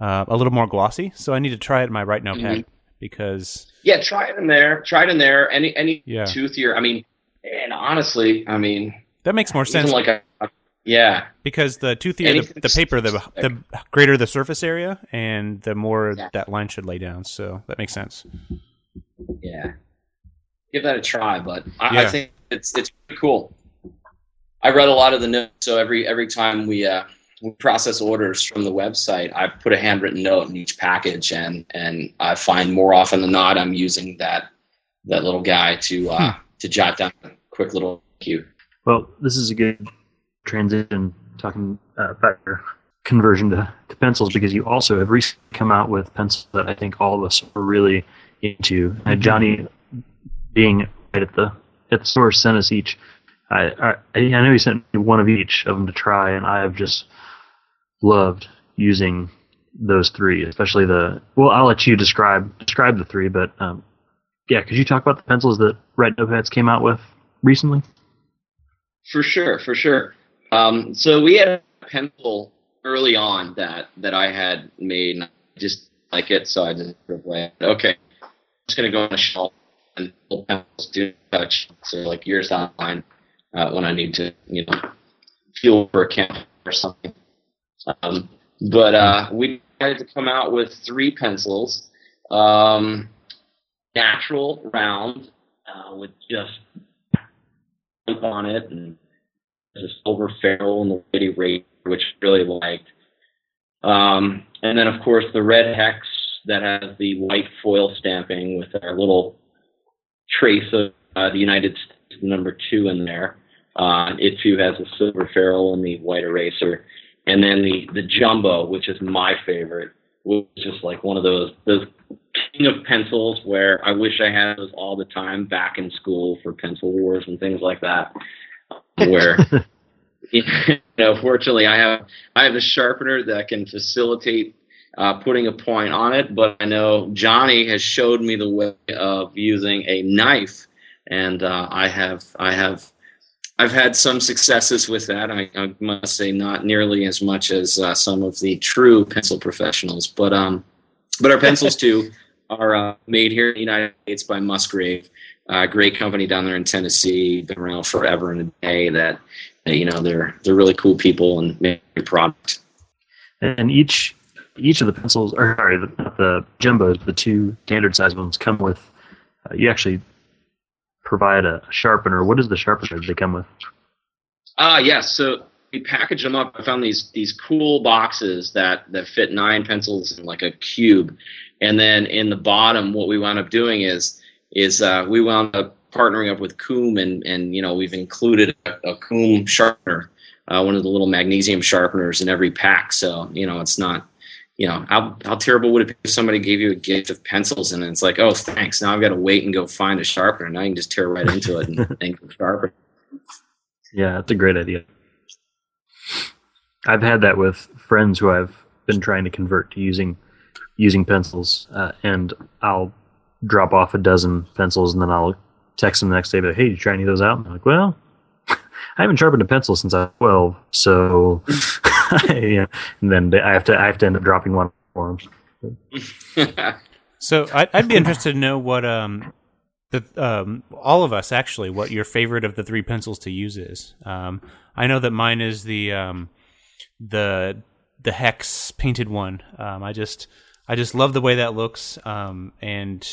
uh, a little more glossy. So I need to try it in my Write Notepad. Mm-hmm because yeah, try it in there. Try it in there. Any any yeah. toothier. I mean, and honestly, I mean that makes more sense. Like a, a, yeah, because the toothier the, the, paper, the the greater the surface area, and the more yeah. that line should lay down. So that makes sense. Yeah, give that a try. But I, yeah. I think it's it's pretty cool. I read a lot of the notes, so every every time we uh, process orders from the website, I put a handwritten note in each package, and and I find more often than not I'm using that that little guy to uh, hmm. to jot down a quick little cue. Well, this is a good transition talking uh, about your conversion to, to pencils because you also have recently come out with pencils that I think all of us are really into. And Johnny, being right at the at the store, sent us each. I, I I know he sent me one of each of them to try, and I have just loved using those three, especially the. Well, I'll let you describe describe the three, but um, yeah, could you talk about the pencils that Write Notepads came out with recently? For sure, for sure. Um, so we had a pencil early on that that I had made, and I just like it, so I just went, okay, I'm just gonna go on a shelf and pencils do touch. So like yours the line, uh, when I need to, you know, fuel for a camp or something. Um, but uh, we decided to come out with three pencils, um, natural round uh, with just on it and a silver ferrule and the lady rate, which I really liked. Um, and then, of course, the red hex that has the white foil stamping with our little trace of uh, the United States number two in there. Uh, it too has a silver ferrule and the white eraser. And then the, the jumbo, which is my favorite, was just like one of those those king of pencils where I wish I had those all the time back in school for pencil wars and things like that. Where you know, fortunately, I have I have a sharpener that can facilitate uh, putting a point on it. But I know Johnny has showed me the way of using a knife, and uh, I have I have I've had some successes with that. I, I must say, not nearly as much as uh, some of the true pencil professionals, but um, but our pencils too are uh, made here in the United States by Musgrave. Uh, great company down there in Tennessee, been around forever and a day. That you know they're they're really cool people and make a product. And each each of the pencils, or sorry, the, the jumbos, the two standard size ones, come with. Uh, you actually provide a sharpener. What is the sharpener they come with? Ah, yes. So we package them up. I found these these cool boxes that that fit nine pencils in like a cube, and then in the bottom, what we wound up doing is is uh, we wound up partnering up with KUM, and and you know we've included a, a KUM sharpener, uh, one of the little magnesium sharpeners in every pack. So you know it's not. You know how how terrible would it be if somebody gave you a gift of pencils and it's like, oh, thanks. Now I've got to wait and go find a sharpener. Now you can just tear right into it and, and sharpen. Yeah, that's a great idea. I've had that with friends who I've been trying to convert to using using pencils, uh, and I'll drop off a dozen pencils, and then I'll text them the next day, but hey, did you try any of those out? And they're like, well, I haven't sharpened a pencil since I was twelve, so yeah. And then I have to I have to end up dropping one for them. So I'd, I'd be interested to know what um the um all of us actually what your favorite of the three pencils to use is. Um, I know that mine is the um the the hex painted one. Um, I just I just love the way that looks. Um, and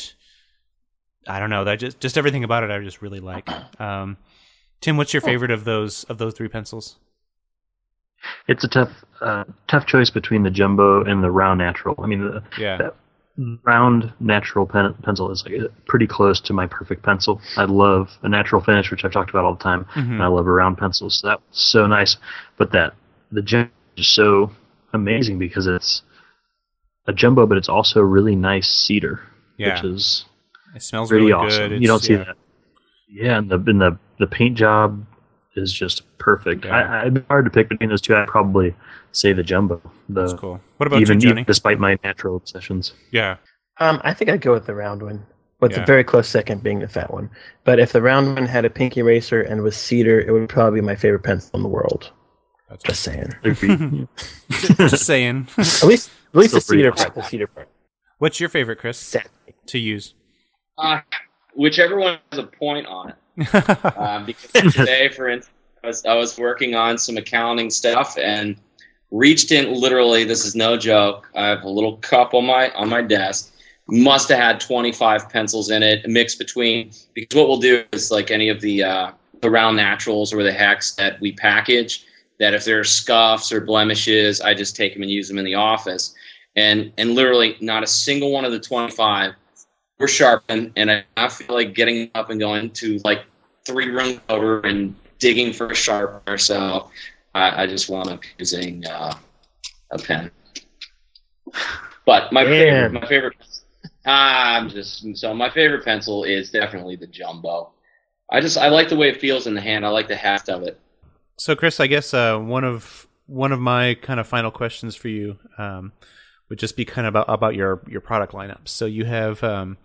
I don't know that just just everything about it I just really like. Um, Tim, what's your favorite of those of those three pencils? It's a tough uh, tough choice between the jumbo and the round natural. I mean, the, Yeah. that round natural pen, pencil is like pretty close to my perfect pencil. I love a natural finish, which I've talked about all the time, Mhm. and I love a round pencil. So that's so nice. But that the jumbo is so amazing because it's a jumbo, but it's also really nice cedar, Yeah, which is it smells pretty really awesome. good. You don't see yeah. that. Yeah, and the and the the paint job is just perfect. Yeah. I, I'd be hard to pick between those two. I'd probably say the jumbo. The That's cool. What about even, you, Johnny? even despite my natural obsessions. yeah, Um, I think I'd go with the round one, with Yeah. the very close second being the fat one. But if the round one had a pink eraser and was cedar, it would probably be my favorite pencil in the world. that's Just saying. Agreed. just saying. At least, at least the cedar awesome. part. The cedar part. What's your favorite, Chris, Sad. to use? Uh, whichever one has a point on it. Um, because today, for instance, I was, I was working on some accounting stuff and reached in. Literally, this is no joke. I have a little cup on my on my desk. Must have had 25 pencils in it, mixed between. Because what we'll do is like any of the uh, the round naturals or the hex that we package. That if there are scuffs or blemishes, I just take them and use them in the office. And and literally, not a single one of the 25 were sharpened, and I, I feel like getting up and going to like three rooms over and digging for a sharpener. So I, I just wound up using uh, a pen. But my favorite, my favorite, ah, I'm just so my favorite pencil is definitely the jumbo. I just I like the way it feels in the hand. I like the heft of it. So, Chris, I guess uh, one of one of my kind of final questions for you um, would just be kind of about, about your your product lineup. So you have um,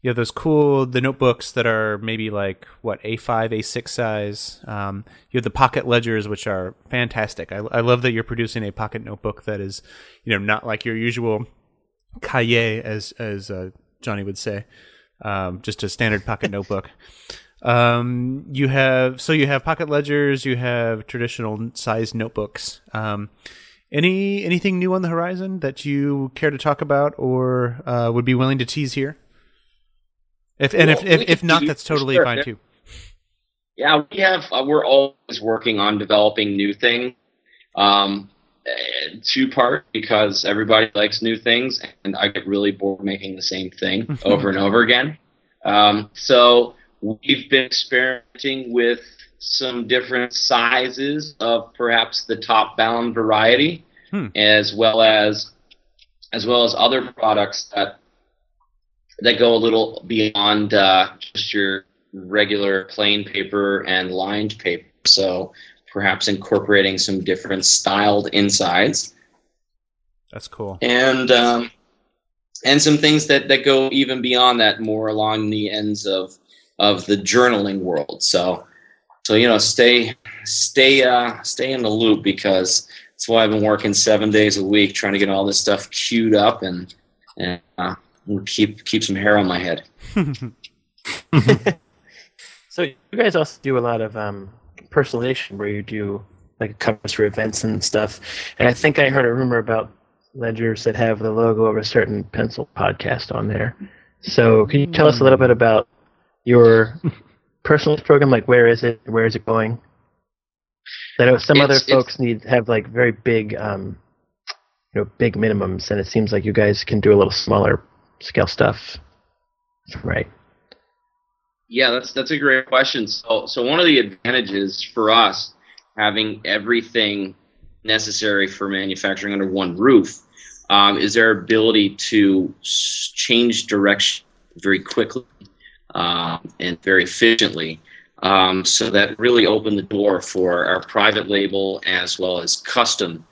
you have those cool the notebooks that are maybe like what A5, A6 size. Um, you have the pocket ledgers, which are fantastic. I, I love that you're producing a pocket notebook that is, you know, not like your usual cahier, as as uh, Johnny would say, um, just a standard pocket notebook. Um, you have so you have pocket ledgers, you have traditional size notebooks. Um, any anything new on the horizon that you care to talk about or uh, would be willing to tease here? If and Well, if if, if not, that's totally sure, fine too. Yeah, we have. Uh, we're always working on developing new things. Um, two part because everybody likes new things, and I get really bored making the same thing over and over again. Um, so we've been experimenting with some different sizes of perhaps the top bound variety, Hmm. as well as as well as other products that that go a little beyond uh, just your regular plain paper and lined paper. So perhaps incorporating some different styled insides That's cool. and um, and some things that, that go even beyond that, more along the ends of of the journaling world. So so you know, stay stay uh, stay in the loop because that's why I've been working seven days a week trying to get all this stuff queued up and and uh, keep keep some hair on my head. So you guys also do a lot of um, personalization where you do like covers for events and stuff. And I think I heard a rumor about ledgers that have the logo of a certain pencil podcast on there. So can you tell us a little bit about your personal program? Like where is it? Where is it going? I know some other It's- it's- folks need have like very big, um, you know, big minimums, and it seems like you guys can do a little smaller scale stuff. Right. Yeah, that's that's a great question. So, so one of the advantages for us having everything necessary for manufacturing under one roof um, is their ability to change direction very quickly um, and very efficiently. Um, so that really opened the door for our private label as well as custom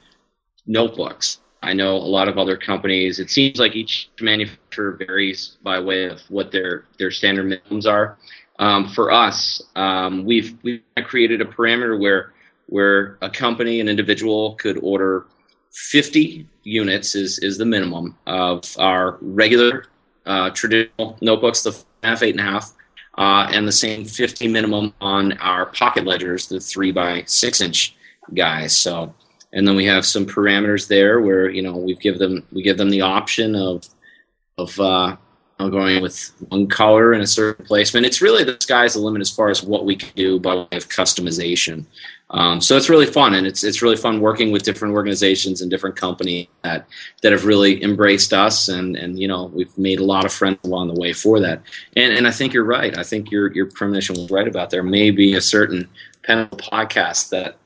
notebooks. I know a lot of other companies. It seems like each manufacturer varies by way of what their their standard minimums are. Um, for us, um, we've we've created a parameter where where a company, an individual, could order 50 units is is the minimum of our regular uh, traditional notebooks, the half eight and a half, uh, and the same 50 minimum on our pocket ledgers, the three by six inch guys. So and then we have some parameters there where you know we give them we give them the option of of uh, going with one color and a certain placement. It's really the sky's the limit as far as what we can do by way of customization. Um, so it's really fun, and it's it's really fun working with different organizations and different companies that that have really embraced us, and and you know we've made a lot of friends along the way for that. And and I think you're right. I think your your premonition was right about there may be a certain pen podcast that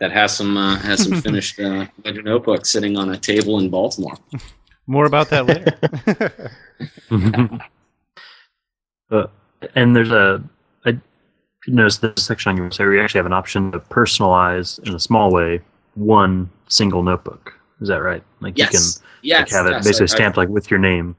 that has some uh, has some finished uh, ledger notebooks sitting on a table in Baltimore. More about that later. Uh, and there's a, I noticed this section on your website where you actually have an option to personalize in a small way one single notebook. Is that right? Like you can yes, like, have it yes, basically I- I- stamped like with your name.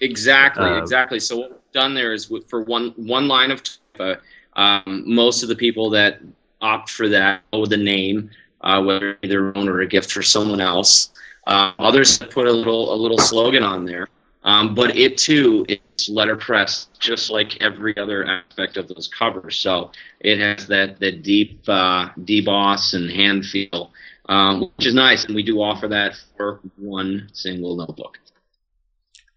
Exactly, Uh, exactly. So what we've done there is for one one line of type, uh, um, most of the people that opt for that know the name, uh, whether their own or a gift for someone else. Uh, others put a little a little slogan on there, um, but it too is letterpress, just like every other aspect of those covers. So it has that that deep uh, deboss and hand feel, um, which is nice, and we do offer that for one single notebook.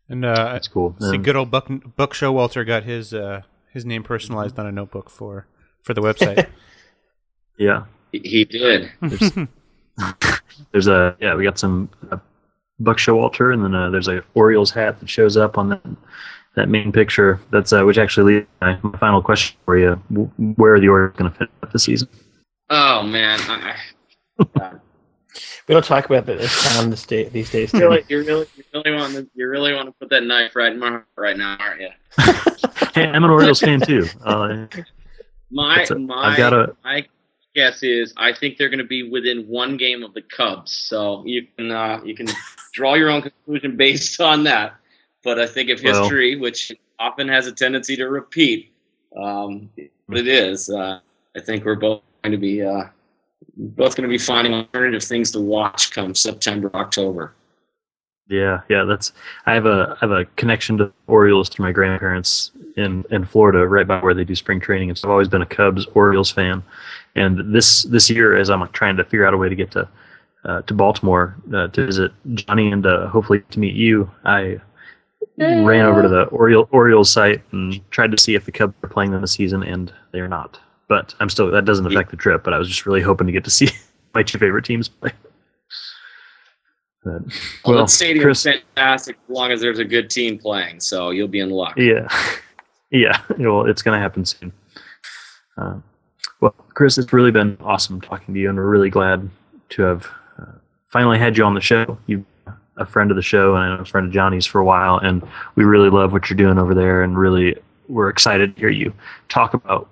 and uh, That's cool. see, good old Buck Buck Showalter got his uh, his name personalized on a notebook for for the website. yeah. He- He did. There's a yeah. We got some uh, Buck Showalter, and then uh, there's a Orioles hat that shows up on that that main picture. That's uh, which actually leads to my, my final question for you: Where are the Orioles going to fit up this season? Oh man, I, I, We don't talk about this town this day, these days. you really, you really, you really want to, you really want to put that knife right in my heart right now, aren't you? Hey, I'm an Orioles fan too. Uh, My, a- my, I've got a- my guess is I think they're going to be within one game of the Cubs, so you can, uh, you can draw your own conclusion based on that. But I think if Well- history, which often has a tendency to repeat. Um, but it is. Uh, I think we're both going to be uh, both going to be finding alternative things to watch come September, October. Yeah, yeah, that's. I have a I have a connection to Orioles through my grandparents in in Florida, right by where they do spring training, and so I've always been a Cubs Orioles fan. And this this year, as I'm trying to figure out a way to get to uh, to Baltimore uh, to visit Johnny and uh, hopefully to meet you, I ran over to the Oriole, Orioles site and tried to see if the Cubs are playing them this season, and they are not. But I'm still that doesn't affect the trip. But I was just really hoping to get to see my two favorite teams play. But, Well, well, that stadium's Chris, fantastic as long as there's a good team playing, so you'll be in luck. yeah, yeah. Well, it's going to happen soon. Um, well, Chris, it's really been awesome talking to you, and we're really glad to have uh, finally had you on the show. You a friend of the show, and a friend of Johnny's for a while, and we really love what you're doing over there, and really we're excited to hear you talk about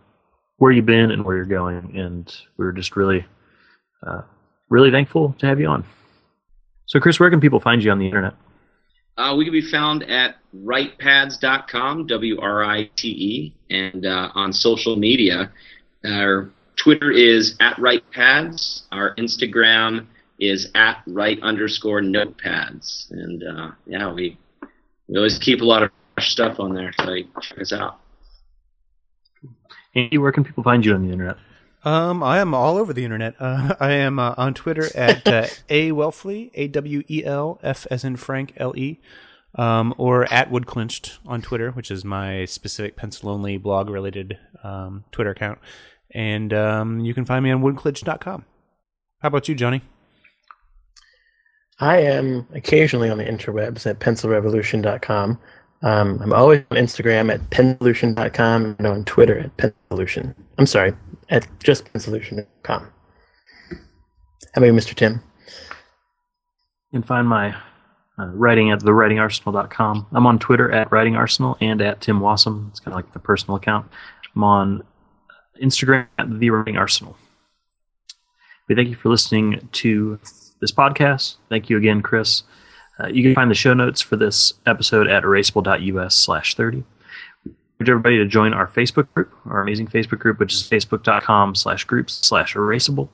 where you've been and where you're going, and we're just really, uh, really thankful to have you on. So, Chris, where can people find you on the internet? Uh, we can be found at writepads.com, W R I T E, and uh, on social media. Our Twitter is at writepads. Our Instagram is at write underscore notepads. And uh, yeah, we, we always keep a lot of fresh stuff on there, so check us out. Andy, where can people find you on the internet? Um, I am all over the internet. Uh, I am uh, on Twitter at uh, a Welfle, A W E L F as in Frank L E, um, or at Woodclinched on Twitter, which is my specific pencil only blog related um, Twitter account. And um, you can find me on woodclinched.com. How about you, Johnny? I am occasionally on the interwebs at pencilrevolution.com. Um, I'm always on Instagram at pensolution.com and on Twitter at pensolution. I'm sorry, at just pensolution.com. How about you, Mr. Tim? You can find my uh, writing at thewritingarsenal.com. I'm on Twitter at writingarsenal and at Tim Wasem. It's kind of like the personal account. I'm on Instagram at the writing arsenal. We thank you for listening to this podcast. Thank you again, Chris. Uh, you can find the show notes for this episode at erasable.us slash 30. We urge everybody to join our Facebook group, our amazing Facebook group, which is facebook.com slash groups slash erasable.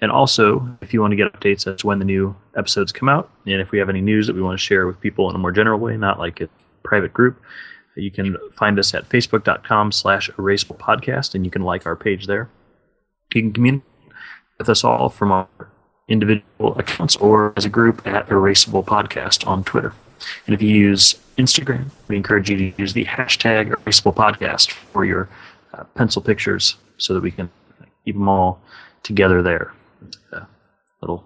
And also, if you want to get updates as to when the new episodes come out, and if we have any news that we want to share with people in a more general way, not like a private group, you can find us at facebook.com slash erasable podcast, and you can like our page there. You can communicate with us all from our individual accounts or as a group at erasable podcast on Twitter. And if you use Instagram, we encourage you to use the hashtag erasable podcast for your uh, pencil pictures so that we can keep them all together there. A little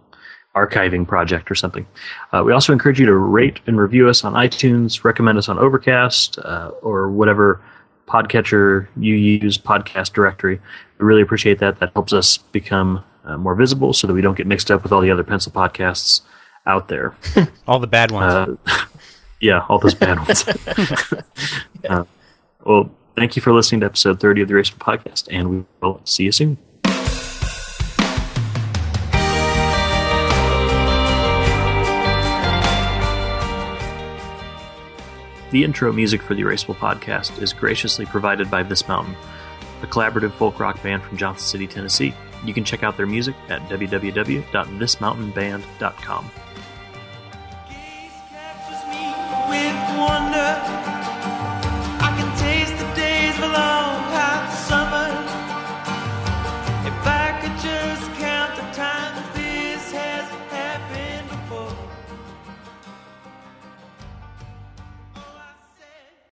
archiving project or something. Uh, we also encourage you to rate and review us on iTunes, recommend us on Overcast, uh, or whatever podcatcher you use, podcast directory. We really appreciate that. That helps us become uh, more visible so that we don't get mixed up with all the other pencil podcasts out there. All the bad ones. Uh, yeah, all those bad ones. uh, well, thank you for listening to episode 30 of the Erasable Podcast, and we will see you soon. The intro music for the Erasable podcast is graciously provided by This Mountain, a collaborative folk rock band from Johnson City, Tennessee. You can check out their music at www.thismountainband.com.